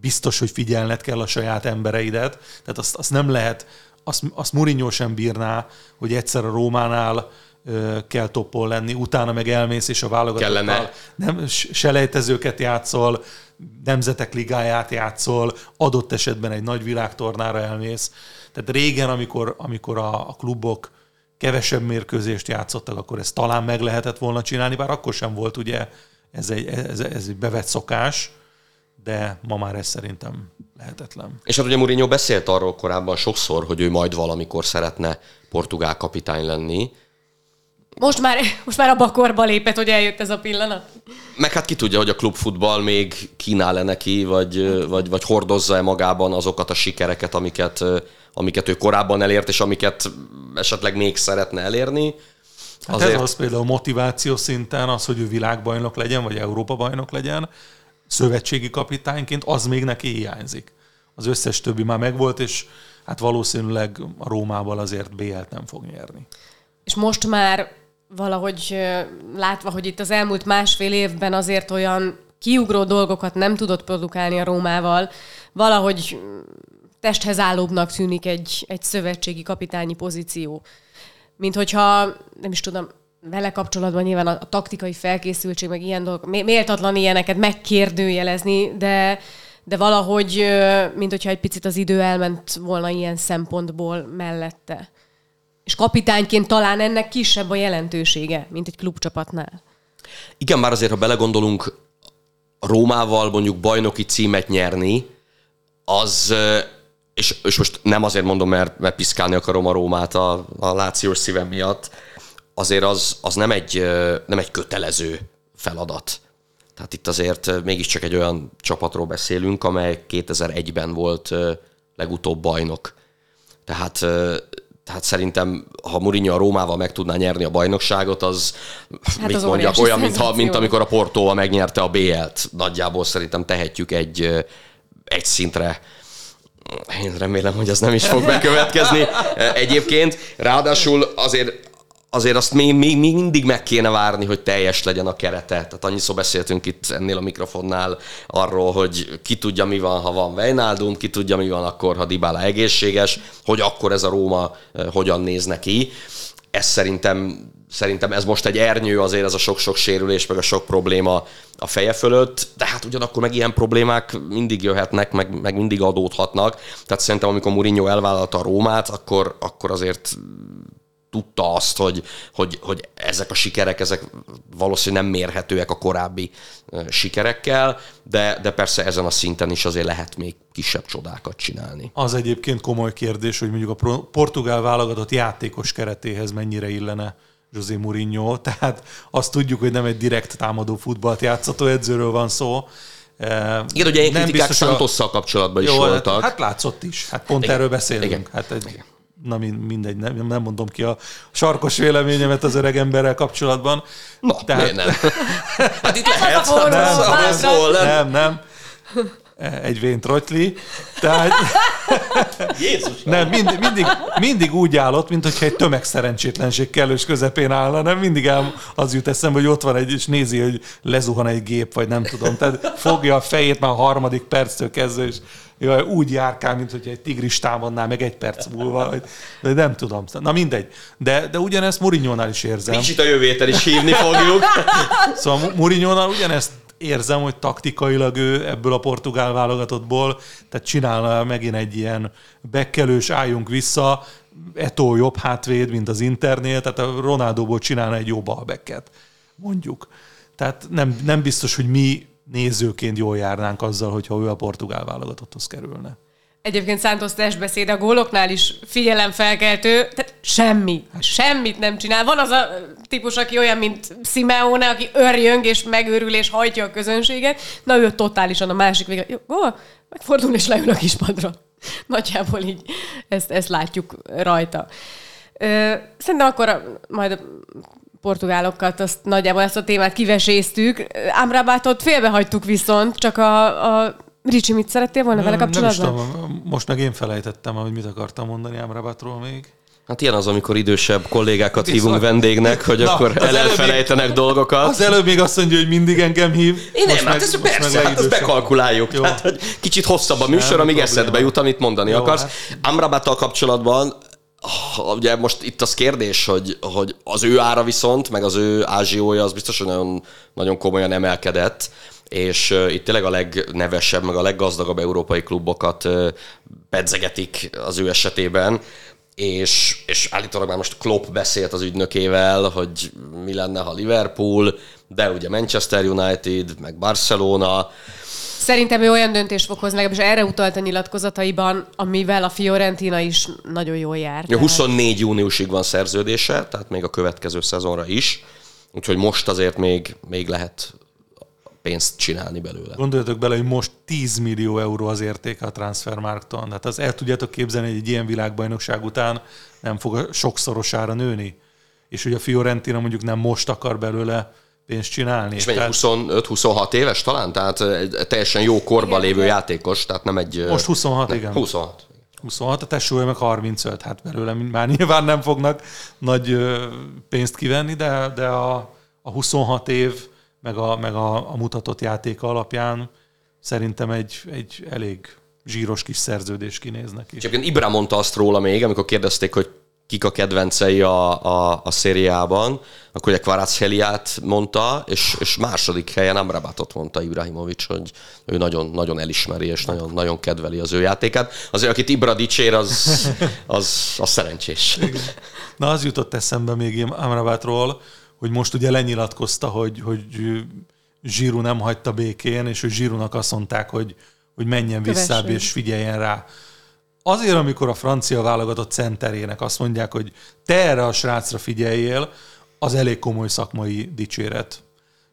biztos, hogy figyelned kell a saját embereidet. Tehát azt, azt nem lehet azt, azt Mourinho sem bírná, hogy egyszer a Rómánál kell toppol lenni, utána meg elmész, és a válogatottal nem selejtezőket játszol, nemzetek ligáját játszol, adott esetben egy nagy világtornára elmész. Tehát régen, amikor, amikor a, a klubok kevesebb mérkőzést játszottak, akkor ezt talán meg lehetett volna csinálni, bár akkor sem volt ugye ez egy, ez, ez egy bevett szokás de ma már ez szerintem lehetetlen. És hát ugye Mourinho beszélt arról korábban sokszor, hogy ő majd valamikor szeretne portugál kapitány lenni. Most már, most már abba a korba lépett, hogy eljött ez a pillanat. Meg hát ki tudja, hogy a klubfutball még kínál-e neki, vagy, vagy, vagy hordozza-e magában azokat a sikereket, amiket, amiket ő korábban elért, és amiket esetleg még szeretne elérni. Hát Azért... ez az például motiváció szinten, az, hogy ő világbajnok legyen, vagy Európa bajnok legyen, szövetségi kapitányként, az még neki hiányzik. Az összes többi már megvolt, és hát valószínűleg a Rómával azért BL-t nem fog nyerni. És most már valahogy látva, hogy itt az elmúlt másfél évben azért olyan kiugró dolgokat nem tudott produkálni a Rómával, valahogy testhez állóbbnak tűnik egy, egy szövetségi kapitányi pozíció. Mint hogyha, nem is tudom, vele kapcsolatban nyilván a, a taktikai felkészültség, meg ilyen dolgok, méltatlan ilyeneket megkérdőjelezni, de, de valahogy, mint hogyha egy picit az idő elment volna ilyen szempontból mellette. És kapitányként talán ennek kisebb a jelentősége, mint egy klubcsapatnál. Igen, már azért, ha belegondolunk, Rómával mondjuk bajnoki címet nyerni, az, és, és most nem azért mondom, mert, mert piszkálni akarom a Rómát a, a lációs szívem miatt, azért az, az nem, egy, nem egy kötelező feladat. Tehát itt azért mégiscsak egy olyan csapatról beszélünk, amely 2001-ben volt legutóbb bajnok. Tehát, tehát szerintem, ha Mourinho a Rómával meg tudná nyerni a bajnokságot, az, hát mit az mondjak, olyan, mint, mint amikor a Portóval megnyerte a BL-t. Nagyjából szerintem tehetjük egy, egy szintre én remélem, hogy ez nem is fog bekövetkezni egyébként. Ráadásul azért azért azt még, még, mindig meg kéne várni, hogy teljes legyen a kerete. Tehát annyiszor beszéltünk itt ennél a mikrofonnál arról, hogy ki tudja, mi van, ha van Wijnaldum, ki tudja, mi van akkor, ha Dybala egészséges, hogy akkor ez a Róma hogyan néz neki. Ez szerintem szerintem ez most egy ernyő azért ez a sok-sok sérülés, meg a sok probléma a feje fölött, de hát ugyanakkor meg ilyen problémák mindig jöhetnek, meg, meg mindig adódhatnak. Tehát szerintem amikor Mourinho elvállalta a Rómát, akkor, akkor azért tudta azt, hogy, hogy, hogy ezek a sikerek, ezek valószínűleg nem mérhetőek a korábbi sikerekkel, de, de persze ezen a szinten is azért lehet még kisebb csodákat csinálni. Az egyébként komoly kérdés, hogy mondjuk a portugál válogatott játékos keretéhez mennyire illene José Mourinho, tehát azt tudjuk, hogy nem egy direkt támadó futballt játszató edzőről van szó, igen, ugye ilyen kritikák Santosszal kapcsolatban is Jó, hát- voltak. Hát látszott is. Hát pont Igen. erről beszélünk. Igen. Hát egy, Igen na mindegy, nem, nem mondom ki a sarkos véleményemet az öreg emberrel kapcsolatban. Na, Tehát... nem? Hát itt lehet. Nem, nem, nem, nem. Egy vén trotyli. Tehát... Jézus! Nem, mindig, mindig, mindig úgy állott, mint hogyha egy tömegszerencsétlenség kellős közepén állna, nem mindig el, az jut eszembe, hogy ott van egy, és nézi, hogy lezuhan egy gép, vagy nem tudom. Tehát fogja a fejét már a harmadik perctől kezdve, és jaj, úgy járkál, mint hogy egy tigris támadná meg egy perc múlva, de nem tudom. Na mindegy. De, de ugyanezt Murinyónál is érzem. Kicsit a jövő is hívni fogjuk. szóval Murinyónál ugyanezt érzem, hogy taktikailag ő ebből a portugál válogatottból, tehát csinálna megint egy ilyen bekkelős, álljunk vissza, Eto jobb hátvéd, mint az Internél, tehát a Ronaldóból csinálna egy jó balbeket, mondjuk. Tehát nem, nem biztos, hogy mi nézőként jól járnánk azzal, hogyha ő a portugál válogatotthoz kerülne. Egyébként Santos testbeszéd a góloknál is figyelemfelkeltő, tehát semmi, semmit nem csinál. Van az a típus, aki olyan, mint Simeone, aki örjöng és megőrül és hajtja a közönséget. Na ő totálisan a másik vége. Jó, gól, megfordul és leül a kispadra. Nagyjából így ezt, ezt látjuk rajta. Szerintem akkor majd portugálokat, azt nagyjából ezt a témát kiveséztük. Amrabatot félbehagytuk viszont, csak a, a Ricsi, mit szerettél volna vele kapcsolatban? Nem is tudom, most meg én felejtettem, hogy mit akartam mondani Amrabatról még. Hát ilyen az, amikor idősebb kollégákat Viszont... hívunk vendégnek, hogy Na, akkor elfelejtenek még, dolgokat. Az előbb még azt mondja, hogy mindig engem hív. Én nem, hát ez persze, hát ezt bekalkuláljuk. Jó. Hát, hogy kicsit hosszabb a műsor, amíg eszedbe jut, amit mondani Jó, akarsz. Hát. Amrabattal kapcsolatban ugye most itt az kérdés, hogy, hogy az ő ára viszont, meg az ő ázsiója az biztos, hogy nagyon, nagyon komolyan emelkedett, és itt tényleg a legnevesebb, meg a leggazdagabb európai klubokat uh, pedzegetik az ő esetében, és, és állítólag már most Klopp beszélt az ügynökével, hogy mi lenne, ha Liverpool, de ugye Manchester United, meg Barcelona, Szerintem ő olyan döntést fog hozni, és erre utalt a nyilatkozataiban, amivel a Fiorentina is nagyon jól jár. Ja, 24 júniusig van szerződése, tehát még a következő szezonra is. Úgyhogy most azért még, még lehet pénzt csinálni belőle. Gondoljatok bele, hogy most 10 millió euró az értéke a transfermarkton. Tehát az el tudjátok képzelni, hogy egy ilyen világbajnokság után nem fog sokszorosára nőni. És hogy a Fiorentina mondjuk nem most akar belőle pénzt csinálni. És mennyi, tehát... 25-26 éves talán? Tehát egy teljesen jó korban lévő játékos, tehát nem egy... Most 26, nem, igen. 26. 26, a tesója meg 35, hát belőle már nyilván nem fognak nagy pénzt kivenni, de, de a, a 26 év, meg a, meg a, a mutatott játéka alapján szerintem egy, egy elég zsíros kis szerződés kinéznek is. Egyébként Ibra mondta azt róla még, amikor kérdezték, hogy kik a kedvencei a, a, a szériában, akkor ugye Kvaratskhelia-t mondta, és, és második helyen Amrabatot mondta Ibrahimovic, hogy ő nagyon, nagyon elismeri, és nagyon, nagyon kedveli az ő játékát. Azért, akit Ibra dicsér, az, az, az szerencsés. Na, az jutott eszembe még Amrabatról, hogy most ugye lenyilatkozta, hogy, hogy Zsiru nem hagyta békén, és hogy Zsirunak azt mondták, hogy, hogy menjen vissza és figyeljen rá azért, amikor a francia válogatott centerének azt mondják, hogy te erre a srácra figyeljél, az elég komoly szakmai dicséret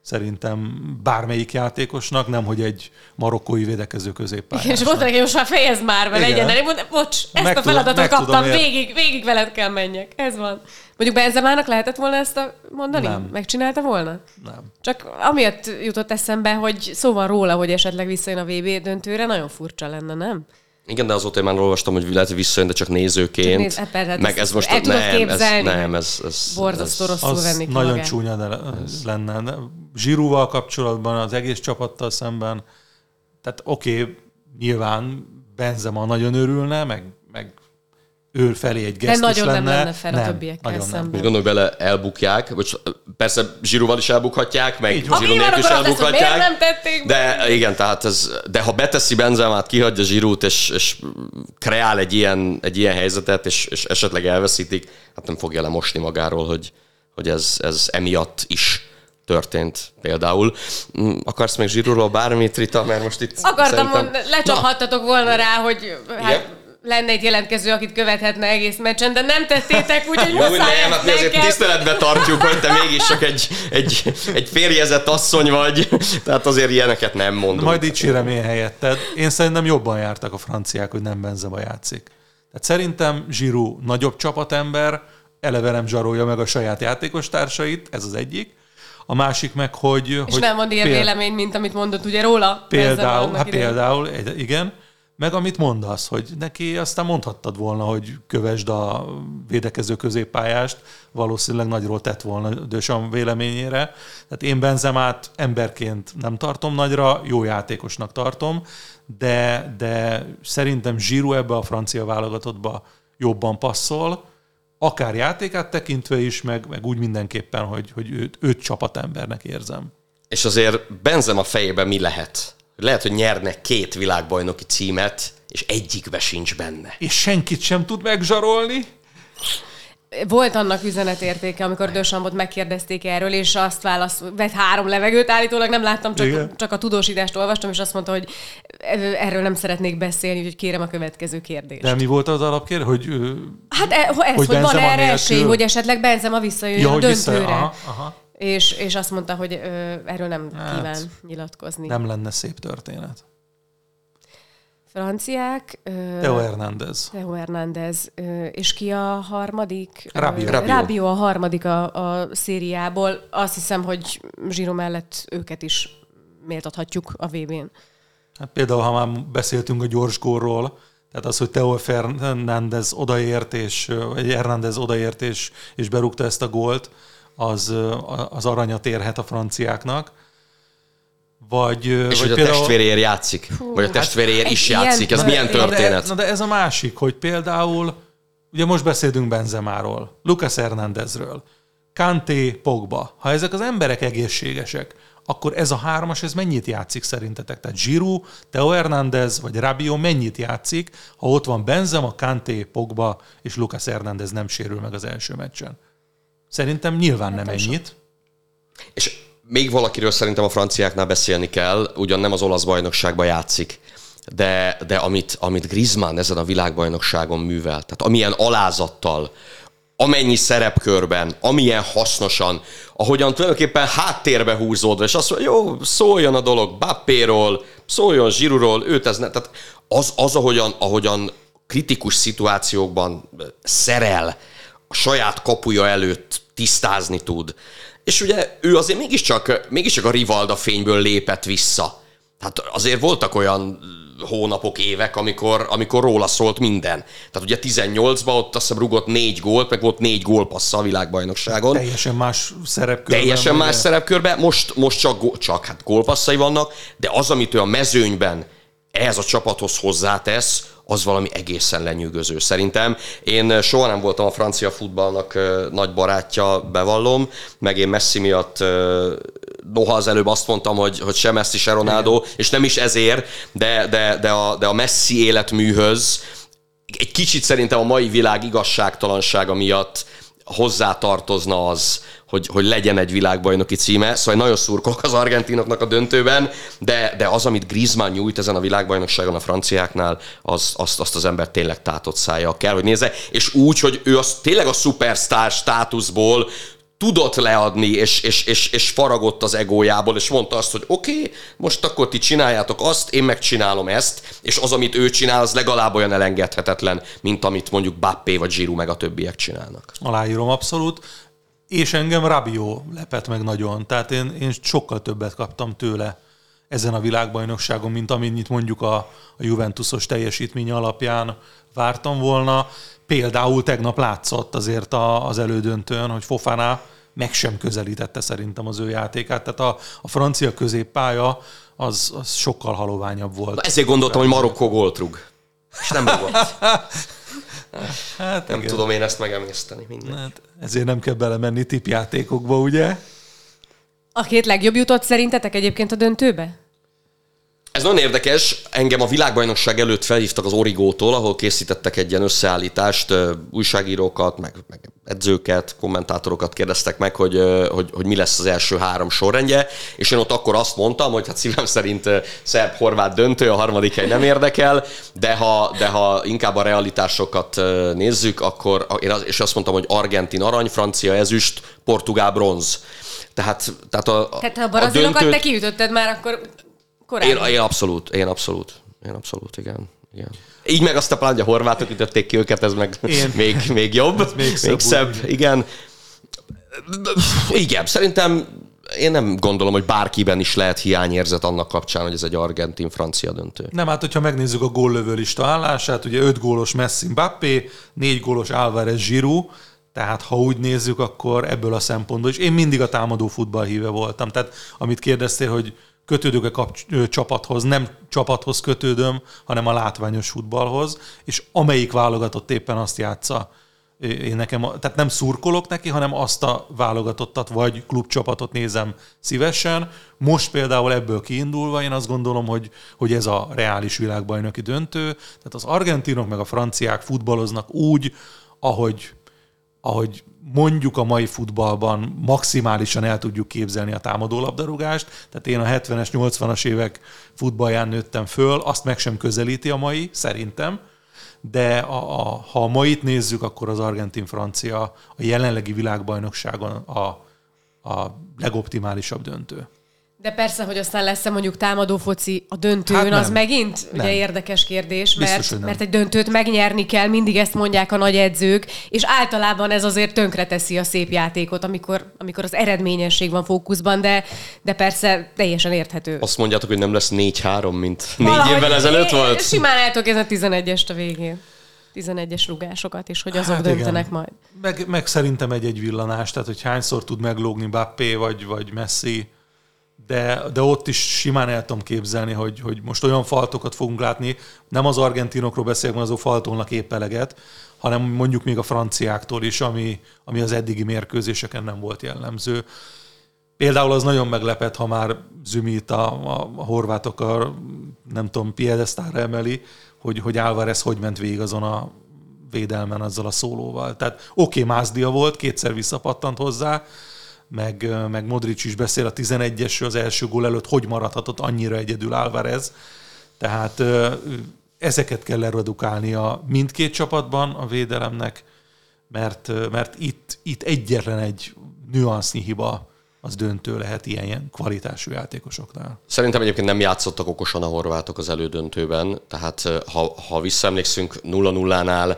szerintem bármelyik játékosnak, nem hogy egy marokkói védekező középpályásnak. És mondta neki, most már fejezd már be, legyen, de bocs, ezt meg a feladatot tudom, kaptam, tudom, végig, végig veled kell menjek. Ez van. Mondjuk Benzemának lehetett volna ezt a mondani? Nem. Megcsinálta volna? Nem. Csak amiatt jutott eszembe, hogy szó van róla, hogy esetleg visszajön a VB döntőre, nagyon furcsa lenne, nem? Igen, de azóta én már olvastam, hogy lehet, hogy visszajön, de csak nézőként. Csak néz, persze, hát meg ez most el nem, képzelni, ez, nem, ez, ez, borzasztó rosszul az venni nagyon magát. csúnya de lenne. Zsirúval kapcsolatban, az egész csapattal szemben, tehát oké, okay, nyilván Benzema nagyon örülne, meg ő felé egy gesztus De nagyon lenne. nem lenne fel a többiekkel szemben. Nem. Gondolj bele, elbukják, vagy persze Zsirúval is elbukhatják, meg Zsirú nélkül is elbukhatják. nem tették de igen, tehát ez, de ha beteszi Benzemát, kihagyja Zsirút, és, és kreál egy ilyen, egy ilyen helyzetet, és, és esetleg elveszítik, hát nem fogja lemosni magáról, hogy, hogy ez, ez emiatt is történt például. Mm, akarsz még Zsirúról bármit, Rita? Mert most itt Akartam szerintem... mondani, lecsaphattatok volna rá, hogy hát? Lenne egy jelentkező, akit követhetne egész meccsen, de nem tettétek, úgyhogy Jó, muszáj nem, hát mi azért tiszteletbe tartjuk, hogy te mégis csak egy, egy, egy férjezett asszony vagy, tehát azért ilyeneket nem mondunk. Majd dicsérem én helyetted. Én szerintem jobban jártak a franciák, hogy nem Benzema játszik. Tehát szerintem Zsirú nagyobb csapatember, eleve nem zsarolja meg a saját játékos társait, ez az egyik. A másik meg, hogy... És hogy nem mond ilyen péld... véleményt, mint amit mondott ugye róla. Például, hát például, igen. Meg amit mondasz, hogy neki aztán mondhattad volna, hogy kövesd a védekező középpályást, valószínűleg nagyról tett volna Dösam véleményére. Tehát én Benzemát emberként nem tartom nagyra, jó játékosnak tartom, de, de szerintem Zsíru ebbe a francia válogatottba jobban passzol, akár játékát tekintve is, meg, meg úgy mindenképpen, hogy, hogy őt, őt csapatembernek érzem. És azért Benzem a fejében mi lehet? Lehet, hogy nyernek két világbajnoki címet, és egyikbe sincs benne. És senkit sem tud megzsarolni? Volt annak üzenetértéke, amikor Dösambot megkérdezték erről, és azt válasz, vett három levegőt állítólag, nem láttam, csak, csak a tudósítást olvastam, és azt mondta, hogy erről nem szeretnék beszélni, úgyhogy kérem a következő kérdést. De mi volt az alapkérdés? Hogy, hát e, ez, hogy, hogy van erre esély, hogy esetleg Benzema visszajön ja, a döntőre. Vissza, aha, aha. És, és azt mondta, hogy ö, erről nem hát, kíván nyilatkozni. Nem lenne szép történet. Franciák. Ö, Theo Hernández. Theo Hernández. Ö, és ki a harmadik? Rabio. Rabio. Rabio a harmadik a, a szériából. Azt hiszem, hogy Zsiro mellett őket is méltathatjuk a VB-n. Hát például, ha már beszéltünk a gyors górról, tehát az, hogy Theo Fernández odaért, és, vagy Hernández odaért, és, és berúgta ezt a gólt, az, az aranyat érhet a franciáknak. Vagy, és vagy hogy például... a testvérér játszik, Hú, vagy a testvérér hát, is játszik, ez milyen történet? De, na de ez a másik, hogy például, ugye most beszélünk Benzemáról, Lucas Hernándezről, Kanté, Pogba. Ha ezek az emberek egészségesek, akkor ez a hármas, ez mennyit játszik szerintetek? Tehát Giroud, Theo Hernández vagy Rabio mennyit játszik, ha ott van Benzema, Kanté, Pogba és Lucas Hernández nem sérül meg az első meccsen? Szerintem nyilván nem ennyit. És még valakiről szerintem a franciáknál beszélni kell, ugyan nem az olasz bajnokságban játszik, de, de amit, amit Griezmann ezen a világbajnokságon művel, tehát amilyen alázattal, amennyi szerepkörben, amilyen hasznosan, ahogyan tulajdonképpen háttérbe húzódva, és azt mondja, jó, szóljon a dolog Bappéról, szóljon Zsiruról, őt ez ne, tehát az, az ahogyan, ahogyan kritikus szituációkban szerel, a saját kapuja előtt tisztázni tud. És ugye ő azért mégiscsak, mégiscsak a Rivalda fényből lépett vissza. Tehát azért voltak olyan hónapok, évek, amikor, amikor róla szólt minden. Tehát ugye 18-ban ott azt hiszem rugott négy gólt, meg volt négy gólpassza a világbajnokságon. Teljesen más szerepkörben. Teljesen más szerepkörben. Most, most csak, csak hát gólpasszai vannak, de az, amit ő a mezőnyben ehhez a csapathoz hozzátesz, az valami egészen lenyűgöző szerintem. Én soha nem voltam a francia futballnak nagy barátja, bevallom, meg én Messi miatt noha az előbb azt mondtam, hogy, hogy sem Messi, se Ronaldo, és nem is ezért, de, de, de, a, de a Messi életműhöz egy kicsit szerintem a mai világ igazságtalansága miatt hozzátartozna az, hogy, hogy legyen egy világbajnoki címe, szóval nagyon szurkolok az argentinoknak a döntőben, de, de az, amit Griezmann nyújt ezen a világbajnokságon a franciáknál, az, azt, azt az ember tényleg tátott szája kell, hogy nézze, és úgy, hogy ő az tényleg a szupersztár státuszból tudott leadni, és, és, és, és faragott az egójából, és mondta azt, hogy oké, okay, most akkor ti csináljátok azt, én megcsinálom ezt, és az, amit ő csinál, az legalább olyan elengedhetetlen, mint amit mondjuk Bappé vagy Giroud meg a többiek csinálnak. Aláírom abszolút. És engem Rabió lepett meg nagyon. Tehát én, én sokkal többet kaptam tőle ezen a világbajnokságon, mint amennyit mondjuk a, a Juventusos teljesítmény alapján vártam volna. Például tegnap látszott azért a, az elődöntőn, hogy Fofana meg sem közelítette szerintem az ő játékát. Tehát a, a francia középpálya az, az sokkal haloványabb volt. Na ezért gondoltam, hogy Marokkó góltrug. És nem rúgott. Hát, nem igen. tudom én ezt megemészteni. Minden. Hát, ezért nem kell belemenni tipjátékokba, ugye? A két legjobb jutott szerintetek egyébként a döntőbe? Ez nagyon érdekes, engem a világbajnokság előtt felhívtak az Origótól, ahol készítettek egy ilyen összeállítást, újságírókat, meg, meg edzőket, kommentátorokat kérdeztek meg, hogy, hogy, hogy mi lesz az első három sorrendje, és én ott akkor azt mondtam, hogy hát szívem szerint szerb-horvát döntő, a harmadik hely nem érdekel, de ha, de ha inkább a realitásokat nézzük, akkor én az, és azt mondtam, hogy argentin arany, francia ezüst, portugál bronz. Tehát, tehát a, tehát ha a brazilokat a döntőt... te kiütötted már, akkor korábban. Én, én abszolút, én abszolút. Én abszolút, igen. igen. Így meg azt a pláne, a horvátok ütötték ki őket, ez meg én. még, még jobb, ez még, még szebb, szebb igen. Igen, szerintem én nem gondolom, hogy bárkiben is lehet hiányérzet annak kapcsán, hogy ez egy argentin-francia döntő. Nem, hát hogyha megnézzük a góllövő lista állását, ugye 5 gólos Messi Mbappé, 4 gólos Álvarez Giroud, tehát ha úgy nézzük, akkor ebből a szempontból, és én mindig a támadó futballhíve voltam. Tehát amit kérdeztél, hogy kötődök-e kapcs- csapathoz, nem csapathoz kötődöm, hanem a látványos futballhoz, és amelyik válogatott éppen azt játsza, én nekem, tehát nem szurkolok neki, hanem azt a válogatottat vagy klubcsapatot nézem szívesen. Most például ebből kiindulva én azt gondolom, hogy, hogy ez a reális világbajnoki döntő. Tehát az argentinok meg a franciák futballoznak úgy, ahogy, ahogy mondjuk a mai futballban maximálisan el tudjuk képzelni a támadó labdarúgást. Tehát én a 70-es, 80-as évek futballján nőttem föl, azt meg sem közelíti a mai, szerintem. De a, a, ha a mait nézzük, akkor az argentin-francia a jelenlegi világbajnokságon a, a legoptimálisabb döntő. De persze, hogy aztán lesz-e mondjuk támadó foci a döntőn, hát az megint nem. ugye érdekes kérdés, mert, Biztos, mert egy döntőt megnyerni kell, mindig ezt mondják a nagy edzők, és általában ez azért tönkreteszi a szép játékot, amikor, amikor az eredményesség van fókuszban, de, de persze teljesen érthető. Azt mondjátok, hogy nem lesz 4-3, mint Valahogy négy évvel ezelőtt volt? Simán el tudok a 11-est a végén. 11-es rugásokat is, hogy azok hát döntenek igen. majd. Meg, meg szerintem egy-egy villanás, tehát hogy hányszor tud meglógni Bappé vagy, vagy Messi, de, de ott is simán el tudom képzelni, hogy, hogy most olyan faltokat fogunk látni, nem az argentinokról beszélek, mert azok faltolnak épp eleget, hanem mondjuk még a franciáktól is, ami, ami az eddigi mérkőzéseken nem volt jellemző. Például az nagyon meglepett, ha már Zümit a, a, a horvátok a, nem tudom, piedesztára emeli, hogy, hogy Álvarez hogy ment végig azon a védelmen azzal a szólóval. Tehát oké, okay, Mázdia volt, kétszer visszapattant hozzá, meg, meg Modric is beszél a 11-esről az első gól előtt, hogy maradhatott annyira egyedül Álvarez. Tehát ezeket kell leredukálni a mindkét csapatban a védelemnek, mert, mert itt, itt egyetlen egy nüansznyi hiba az döntő lehet ilyen, ilyen kvalitású játékosoknál. Szerintem egyébként nem játszottak okosan a horvátok az elődöntőben, tehát ha, ha visszaemlékszünk 0-0-nál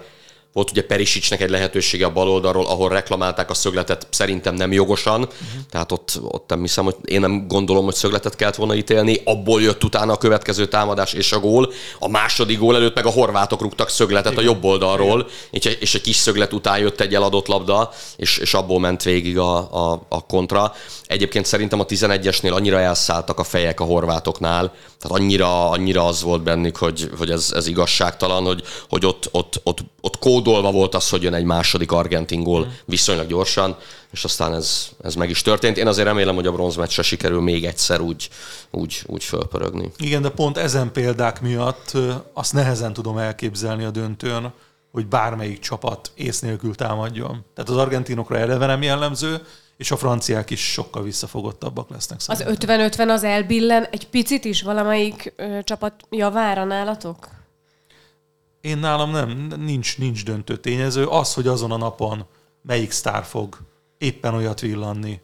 volt ugye Perisicsnek egy lehetősége a bal oldalról, ahol reklamálták a szögletet, szerintem nem jogosan. Uh-huh. Tehát ott, ott nem hiszem, hogy én nem gondolom, hogy szögletet kellett volna ítélni. Abból jött utána a következő támadás és a gól. A második gól előtt meg a horvátok rúgtak szögletet Igen. a jobb oldalról, és, és egy kis szöglet után jött egy eladott labda, és, és abból ment végig a, a, a kontra. Egyébként szerintem a 11-esnél annyira elszálltak a fejek a horvátoknál, tehát annyira, annyira az volt bennük, hogy, hogy ez, ez igazságtalan, hogy, hogy ott, ott, ott, ott kódolva volt az, hogy jön egy második argentin gól mm. viszonylag gyorsan, és aztán ez, ez meg is történt. Én azért remélem, hogy a bronzmeccsre sikerül még egyszer úgy, úgy, úgy fölpörögni. Igen, de pont ezen példák miatt azt nehezen tudom elképzelni a döntőn, hogy bármelyik csapat ész nélkül támadjon. Tehát az argentinokra eleve nem jellemző, és a franciák is sokkal visszafogottabbak lesznek. Szerintem. Az 50-50 az elbillen egy picit is valamelyik ö, csapat javára nálatok? Én nálam nem, nincs, nincs döntő tényező. Az, hogy azon a napon melyik sztár fog éppen olyat villanni.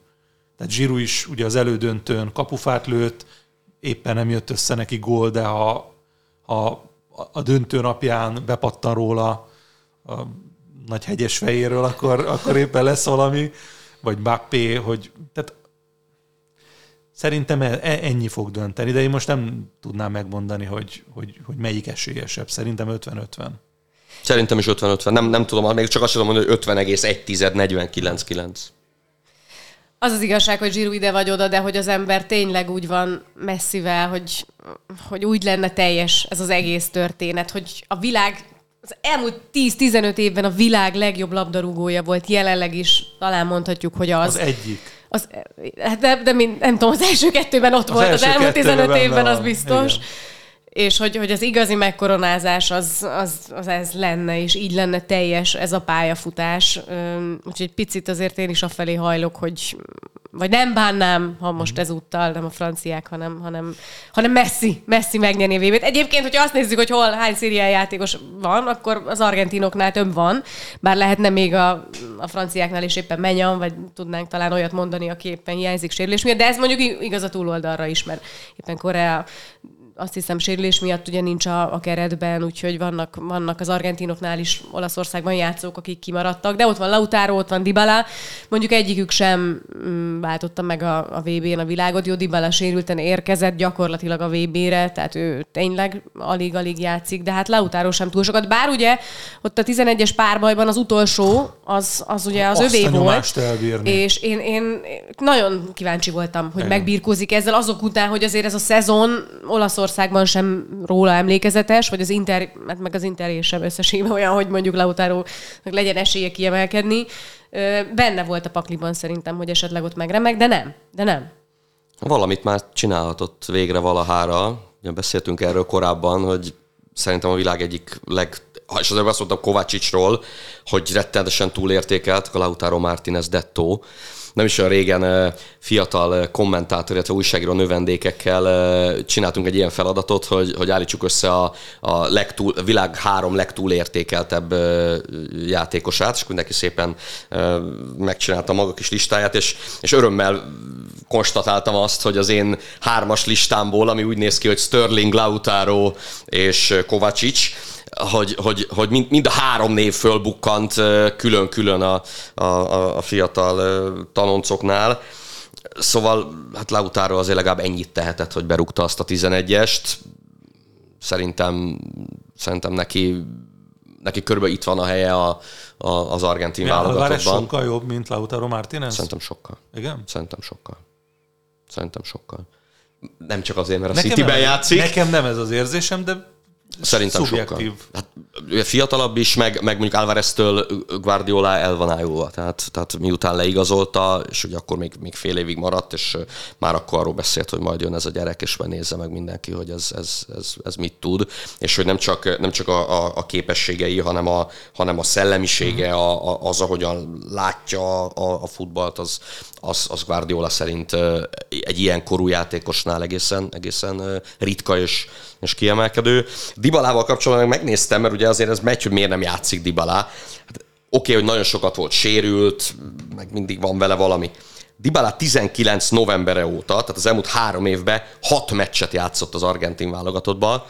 Tehát Zsiru is ugye az elődöntőn kapufát lőtt, éppen nem jött össze neki gól, de ha, ha a döntő napján bepattan róla a nagy hegyes fejéről, akkor, akkor éppen lesz valami, vagy Bappé, hogy tehát Szerintem e, e, ennyi fog dönteni, de én most nem tudnám megmondani, hogy, hogy, hogy melyik esélyesebb. Szerintem 50-50. Szerintem is 50-50. Nem, nem tudom, még csak azt tudom mondani, hogy 50,1 49,9. Az az igazság, hogy Zsiru ide vagy oda, de hogy az ember tényleg úgy van messzivel, hogy, hogy úgy lenne teljes ez az egész történet, hogy a világ az elmúlt 10-15 évben a világ legjobb labdarúgója volt, jelenleg is talán mondhatjuk, hogy az. Az egyik. Az, hát de, de mind, nem tudom, az első kettőben ott az volt, az elmúlt 15 évben az biztos. Igen. És hogy, hogy az igazi megkoronázás az, az, az ez lenne, és így lenne teljes ez a pályafutás. Úgyhogy picit azért én is afelé hajlok, hogy vagy nem bánnám, ha most ezúttal nem a franciák, hanem, hanem, hanem Messi, Messi megnyerni vévét. Egyébként, hogyha azt nézzük, hogy hol hány szériá játékos van, akkor az argentinoknál több van, bár lehetne még a, a franciáknál is éppen menyan, vagy tudnánk talán olyat mondani, aki éppen hiányzik sérülés miatt, de ez mondjuk igaz a túloldalra is, mert éppen Korea azt hiszem sérülés miatt ugye nincs a, a keretben, úgyhogy vannak, vannak az argentinoknál is Olaszországban játszók, akik kimaradtak, de ott van Lautaro, ott van Dybala, mondjuk egyikük sem mm, váltotta meg a, a VB-n a világot, jó, Dybala sérülten érkezett gyakorlatilag a VB-re, tehát ő tényleg alig-alig játszik, de hát Lautaro sem túl sokat, bár ugye ott a 11-es párbajban az utolsó, az, az ugye az Azt övé volt, elbírni. és én, én nagyon kíváncsi voltam, hogy Igen. megbírkózik ezzel azok után, hogy azért ez a szezon Olaszország Olaszországban sem róla emlékezetes, vagy az Inter, hát meg az Inter sem összességében olyan, hogy mondjuk Lautaro legyen esélye kiemelkedni. Benne volt a pakliban szerintem, hogy esetleg ott megremeg, de nem, de nem. Valamit már csinálhatott végre valahára. Ja, beszéltünk erről korábban, hogy szerintem a világ egyik leg és azért azt mondtam Kovácsicsról, hogy rettenetesen túlértékelt Lautaro Martinez Detto, nem is olyan régen fiatal kommentátor, illetve újságíró növendékekkel csináltunk egy ilyen feladatot, hogy, hogy állítsuk össze a, a, legtúl, a világ három legtúlértékeltebb játékosát, és mindenki szépen megcsinálta maga kis listáját, és, és örömmel konstatáltam azt, hogy az én hármas listámból, ami úgy néz ki, hogy Sterling, Lautaro és Kovacic, hogy, hogy, hogy mind, mind a három név fölbukkant külön-külön a, a, a fiatal tanoncoknál. Szóval hát Lautaro azért legalább ennyit tehetett, hogy berúgta azt a 11-est. Szerintem, szerintem neki neki körülbelül itt van a helye a, a, az argentin ja, válogatottban. sokkal jobb, mint Lautaro Martínez? Szerintem sokkal. Igen? Szerintem sokkal. Szerintem sokkal. Nem csak azért, mert a City-ben játszik. Nekem nem ez az érzésem, de Szerintem Szubjektív. sokkal. Hát, fiatalabb is, meg, meg mondjuk Alvarez-től Guardiola el van állulva. Tehát, tehát miután leigazolta, és ugye akkor még, még fél évig maradt, és már akkor arról beszélt, hogy majd jön ez a gyerek, és majd nézze meg mindenki, hogy ez, ez, ez, ez mit tud, és hogy nem csak, nem csak a, a, a képességei, hanem a, hanem a szellemisége, a, a, az, ahogyan látja a, a futballt, az, az, az Guardiola szerint egy ilyen korú játékosnál egészen, egészen ritka és, és kiemelkedő. Dibalával kapcsolatban megnéztem, mert ugye azért ez megy, hogy miért nem játszik Dibalá. Hát, Oké, okay, hogy nagyon sokat volt sérült, meg mindig van vele valami. Dybala 19 novembere óta, tehát az elmúlt három évben hat meccset játszott az argentin válogatottban,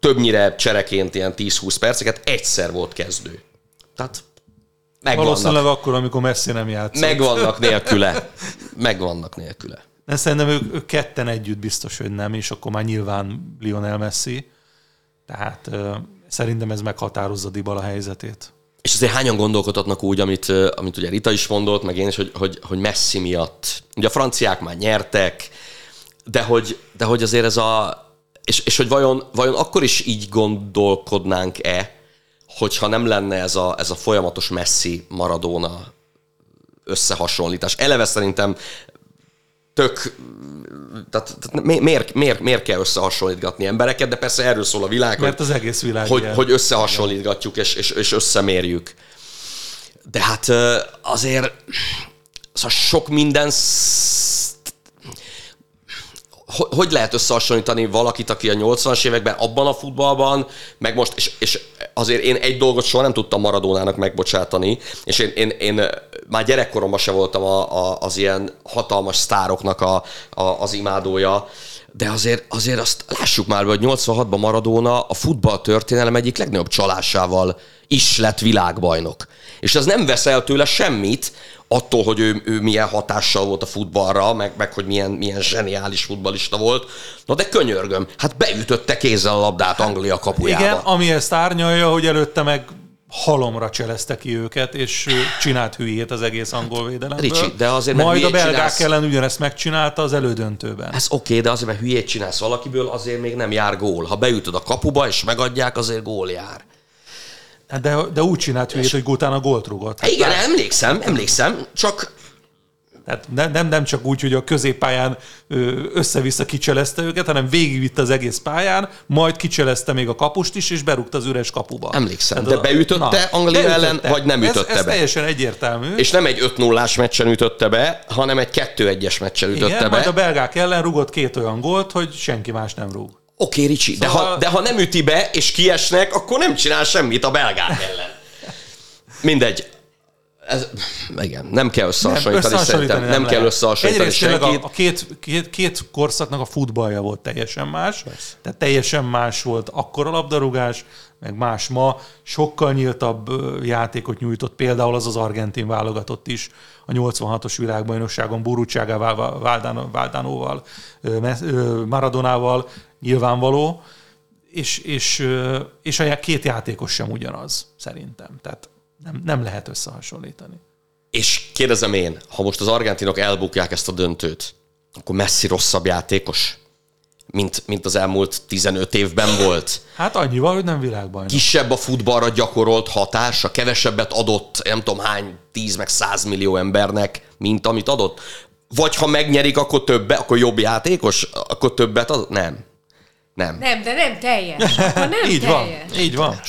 többnyire csereként ilyen 10-20 perceket, egyszer volt kezdő. Tehát megvannak. Valószínűleg akkor, amikor Messi nem játszott. Megvannak nélküle. Megvannak nélküle. De szerintem ők, ők ketten együtt biztos, hogy nem, és akkor már nyilván Lionel Messi. Tehát szerintem ez meghatározza Dybala helyzetét. És azért hányan gondolkodhatnak úgy, amit, amit ugye Rita is mondott, meg én is, hogy, hogy, hogy Messi miatt. Ugye a franciák már nyertek, de hogy, de hogy azért ez a... És, és hogy vajon, vajon akkor is így gondolkodnánk-e, hogyha nem lenne ez a, ez a folyamatos Messi Maradona összehasonlítás. Eleve szerintem tök, tehát, tehát miért, miért, miért kell összehasonlítgatni embereket, de persze erről szól a világ, Mert az egész világ hogy, hogy összehasonlítgatjuk és, és, és összemérjük. De hát azért szóval sok minden hogy lehet összehasonlítani valakit, aki a 80-as években abban a futballban, meg most, és, és azért én egy dolgot soha nem tudtam Maradónának megbocsátani, és én, én, én már gyerekkoromban se voltam a, a, az ilyen hatalmas sztároknak a, a, az imádója, de azért, azért azt lássuk már, hogy 86-ban Maradona a futball történelem egyik legnagyobb csalásával is lett világbajnok. És ez nem vesz el tőle semmit, attól, hogy ő, ő milyen hatással volt a futballra, meg, meg hogy milyen, milyen zseniális futbalista volt. Na de könyörgöm, hát beütötte kézzel a labdát Anglia kapujába. Igen, ami ezt árnyalja, hogy előtte meg halomra cselezte ki őket, és csinált hülyét az egész angol védelemből. Ricsi, de azért Majd a belgák csinálsz... ellen ugyanezt megcsinálta az elődöntőben. Ez oké, okay, de azért, mert hülyét csinálsz valakiből, azért még nem jár gól. Ha beütöd a kapuba és megadják, azért gól jár. Hát de, de úgy csinált hülyét, hogy utána gólt rúgott. Hát Igen, lát... emlékszem, emlékszem, csak tehát nem, nem, nem csak úgy, hogy a középpályán össze-vissza kicselezte őket, hanem végigvitte az egész pályán, majd kicselezte még a kapust is, és berúgta az üres kapuba. Emlékszem, Tehát de beütötte na, Anglia beütötte. ellen, vagy nem ütötte ez, ez be? teljesen egyértelmű. És nem egy 5 0 meccsen ütötte be, hanem egy 2-1-es meccsen ütötte Igen, be. majd a belgák ellen rugott két olyan gólt, hogy senki más nem rúg. Oké, okay, Ricsi, szóval... de, ha, de ha nem üti be, és kiesnek, akkor nem csinál semmit a belgák ellen. Mindegy. Ez, igen, nem kell összehasonlítani, nem, összehasonlítani. Nem, nem kell összehasonlítani Egyrészt senkit. A, a két, két, két korszaknak a futballja volt teljesen más. Persze. Tehát teljesen más volt akkor a labdarúgás, meg más ma. Sokkal nyíltabb játékot nyújtott például az az argentin válogatott is a 86-os világbajnokságon Burúcságával, Váldánóval, Maradonával nyilvánvaló, és, és, és a két játékos sem ugyanaz, szerintem. Tehát nem, nem lehet összehasonlítani. És kérdezem én, ha most az argentinok elbukják ezt a döntőt, akkor messzi rosszabb játékos, mint, mint az elmúlt 15 évben volt. Hát annyival, hogy nem világbajnok. Kisebb a futballra gyakorolt hatása, kevesebbet adott, nem tudom hány, 10 meg 100 millió embernek, mint amit adott. Vagy ha megnyerik, akkor többet, akkor jobb játékos, akkor többet ad? Nem. Nem. Nem, de nem teljes. Akkor nem így teljes. van, így van.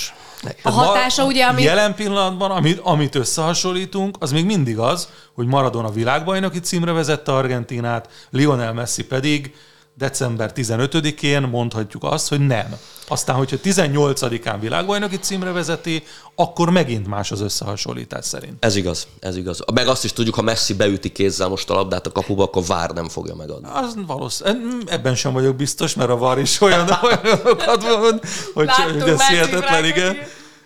A hatása ugye, ami... Jelen pillanatban, amit, amit összehasonlítunk, az még mindig az, hogy Maradona világbajnoki címre vezette Argentinát, Lionel Messi pedig december 15-én mondhatjuk azt, hogy nem. Aztán, hogyha 18-án világbajnoki címre vezeti, akkor megint más az összehasonlítás szerint. Ez igaz, ez igaz. Meg azt is tudjuk, ha Messi beüti kézzel most a labdát a kapuba, akkor vár nem fogja megadni. Az valószínű. Ebben sem vagyok biztos, mert a VAR is olyan olyanokat mond, hogy ez hihetetlen, igen.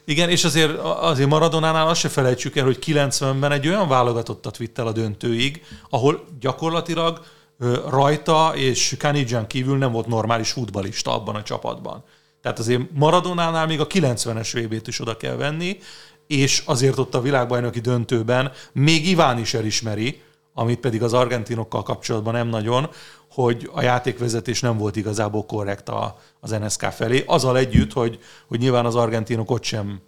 Igen, és azért, azért Maradonánál azt se felejtsük el, hogy 90-ben egy olyan válogatottat vitt el a döntőig, ahol gyakorlatilag rajta és Kanidzsán kívül nem volt normális futbalista abban a csapatban. Tehát azért Maradonánál még a 90-es VB-t is oda kell venni, és azért ott a világbajnoki döntőben még Iván is elismeri, amit pedig az argentinokkal kapcsolatban nem nagyon, hogy a játékvezetés nem volt igazából korrekt az NSK felé. Azzal együtt, hogy, hogy nyilván az argentinok ott sem,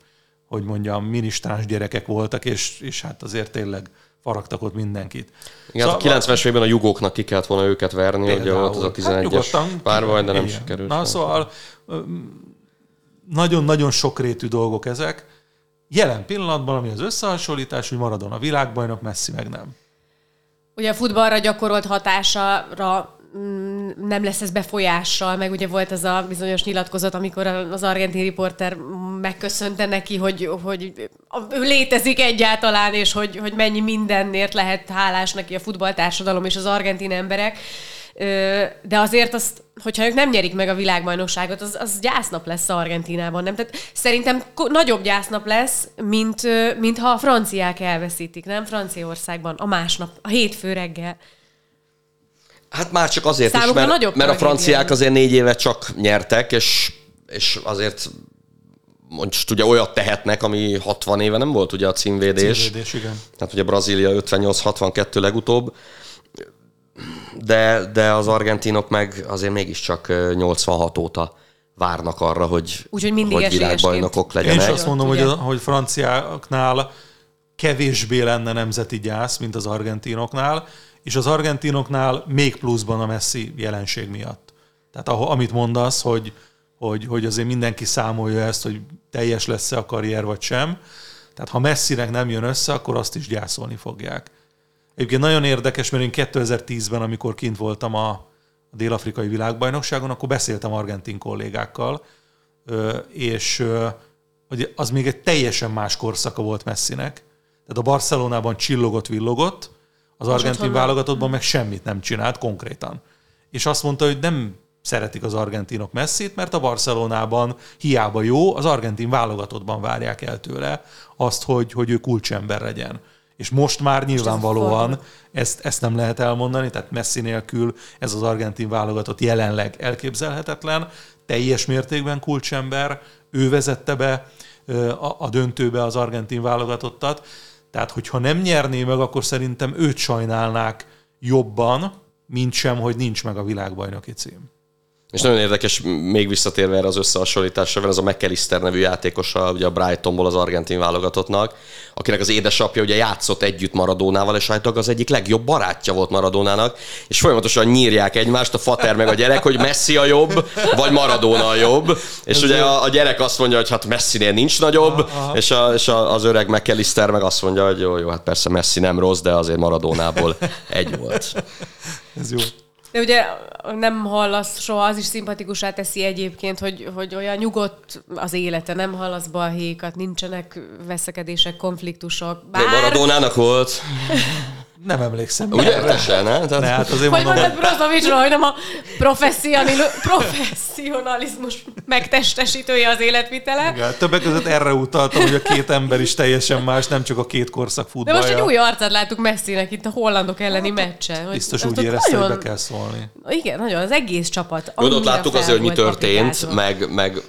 hogy mondjam, ministráns gyerekek voltak, és, és hát azért tényleg faragtak ott mindenkit. Igen, szóval, a 90-es évben a jugóknak ki kellett volna őket verni, például, ugye volt az a 11-es hát párbaj, de nem igen. sikerült. Na szóval nagyon-nagyon sokrétű dolgok ezek. Jelen pillanatban, ami az összehasonlítás, hogy maradon a világbajnok, messzi meg nem. Ugye a futballra gyakorolt hatására nem lesz ez befolyással, meg ugye volt az a bizonyos nyilatkozat, amikor az argentin riporter megköszönte neki, hogy, hogy ő létezik egyáltalán, és hogy, hogy mennyi mindenért lehet hálás neki a futballtársadalom és az argentin emberek de azért azt, hogyha ők nem nyerik meg a világbajnokságot, az, az gyásznap lesz Argentinában, nem? Tehát szerintem nagyobb gyásznap lesz, mint, mint ha a franciák elveszítik, nem? Franciaországban a másnap, a hétfő reggel. Hát már csak azért Számukra is, mert, mert a franciák azért négy éve csak nyertek, és, és azért most ugye olyat tehetnek, ami 60 éve nem volt ugye a címvédés. Címvédés, igen. Tehát ugye Brazília 58-62 legutóbb de, de az argentinok meg azért mégiscsak 86 óta várnak arra, hogy, Úgyhogy mindig hogy világbajnokok legyenek. Én is azt mondom, hogy, a, hogy franciáknál kevésbé lenne nemzeti gyász, mint az argentinoknál, és az argentinoknál még pluszban a Messi jelenség miatt. Tehát amit mondasz, hogy, hogy, hogy azért mindenki számolja ezt, hogy teljes lesz-e a karrier vagy sem. Tehát ha messzinek nem jön össze, akkor azt is gyászolni fogják. Egyébként nagyon érdekes, mert én 2010-ben, amikor kint voltam a, a dél-afrikai világbajnokságon, akkor beszéltem argentin kollégákkal, és az még egy teljesen más korszaka volt Messinek. Tehát a Barcelonában csillogott, az argentin válogatottban meg semmit nem csinált konkrétan. És azt mondta, hogy nem szeretik az argentinok messzit, mert a Barcelonában hiába jó, az argentin válogatottban várják el tőle azt, hogy, hogy ő kulcsember legyen. És most már nyilvánvalóan ezt, ezt nem lehet elmondani, tehát Messi nélkül ez az argentin válogatott jelenleg elképzelhetetlen, teljes mértékben kulcsember, ő vezette be a, a döntőbe az argentin válogatottat, tehát hogyha nem nyerné meg, akkor szerintem őt sajnálnák jobban, mint sem, hogy nincs meg a világbajnoki cím. És nagyon érdekes, még visszatérve erre az összehasonlításra, ez a McAllister nevű játékosa, ugye a Brightonból az argentin válogatottnak, akinek az édesapja ugye játszott együtt Maradónával, és állítólag az egyik legjobb barátja volt Maradónának, és folyamatosan nyírják egymást, a fater meg a gyerek, hogy Messi a jobb, vagy Maradona a jobb, és ez ugye a, a, gyerek azt mondja, hogy hát Messinél nincs nagyobb, aha. és, a, és a, az öreg McAllister meg azt mondja, hogy jó, jó, hát persze Messi nem rossz, de azért Maradónából egy volt. Ez jó. De ugye nem hallasz soha, az is szimpatikusá teszi egyébként, hogy, hogy olyan nyugodt az élete, nem hallasz balhékat, nincsenek veszekedések, konfliktusok. Bár... Még Maradónának volt. Nem emlékszem. Ugye? Te se, ne? Tehát... ne hát azért hogy mondod Brozovicsról, hogy nem a professzionalizmus megtestesítője az életvitele. Igen, többek között erre utaltam, hogy a két ember is teljesen más, nem csak a két korszak futballja. De most egy új arcát láttuk Messinek itt a hollandok elleni meccsen. Hogy Biztos úgy érezte, nagyon... hogy be kell szólni. Igen, nagyon, az egész csapat. Ott láttuk azért, hogy mi történt, meg, meg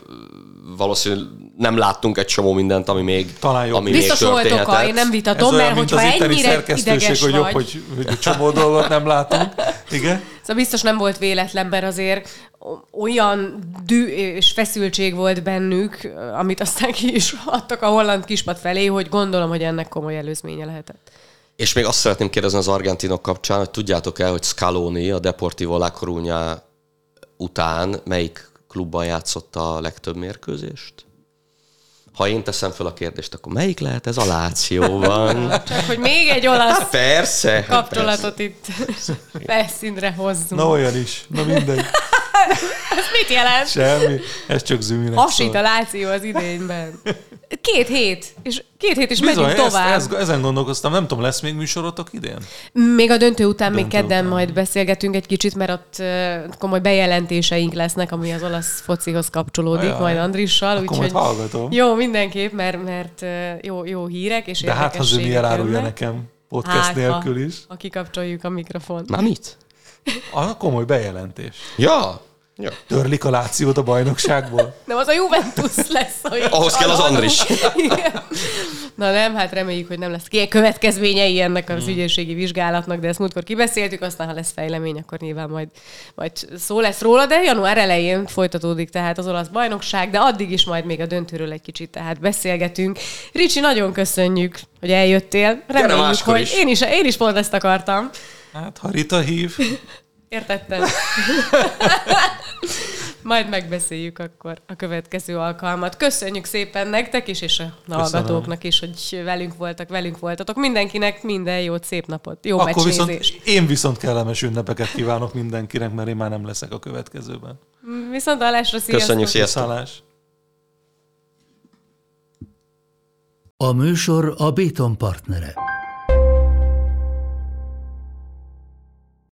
valószínűleg nem láttunk egy csomó mindent, ami még Talán jobb. Ami Biztos még volt oka, én nem vitatom, mert hogyha ennyire ideges hogy jobb, vagy... hogy, hogy egy csomó dolgot nem látunk. Igen? Szóval biztos nem volt véletlen, mert azért olyan dű és feszültség volt bennük, amit aztán ki is adtak a holland kispad felé, hogy gondolom, hogy ennek komoly előzménye lehetett. És még azt szeretném kérdezni az argentinok kapcsán, hogy tudjátok el, hogy Scaloni a Deportivo La Coruña után melyik klubban játszott a legtöbb mérkőzést? Ha én teszem fel a kérdést, akkor melyik lehet ez a Lációban? Csak, hogy még egy olasz persze, kapcsolatot persze. itt felszínre hozzunk. Na olyan is, na mindegy. Ez mit jelent? Semmi, ez csak zűnek. Hasít a Láció az idényben. Két hét, és két hét is Bizony, megyünk tovább. Ezt, ezt, ezen gondolkoztam, nem tudom, lesz még műsorotok idén? Még a döntő után, döntő még kedden után. majd beszélgetünk egy kicsit, mert ott komoly bejelentéseink lesznek, ami az olasz focihoz kapcsolódik, Ajaj. majd Andrissal. Akkor úgyhogy hallgatom. Jó, mindenképp, mert, mert jó, jó hírek és De hát, ha Zömi elárulja nekem podcast hát, nélkül is. Ha, ha kikapcsoljuk a mikrofont. Na mit? A komoly bejelentés. Ja, Ja. Törlik a Lációt a bajnokságból? Nem, az a Juventus lesz. Hogy Ahhoz kell az Andris. Na nem, hát reméljük, hogy nem lesz ki következményei ennek az hmm. ügyészségi vizsgálatnak, de ezt múltkor kibeszéltük, aztán ha lesz fejlemény, akkor nyilván majd, majd szó lesz róla, de január elején folytatódik tehát az olasz bajnokság, de addig is majd még a döntőről egy kicsit tehát beszélgetünk. Ricsi, nagyon köszönjük, hogy eljöttél. Reméljük, hogy is. Én, is, én is pont ezt akartam. Hát, ha Rita hív. Értettem. Majd megbeszéljük akkor a következő alkalmat. Köszönjük szépen nektek is, és a hallgatóknak is, hogy velünk voltak, velünk voltatok. Mindenkinek minden jót, szép napot, jó Akkor viszont én viszont kellemes ünnepeket kívánok mindenkinek, mert én már nem leszek a következőben. Viszont hallásra, sziasztok! Köszönjük, sziasztok! A műsor a Béton partnere.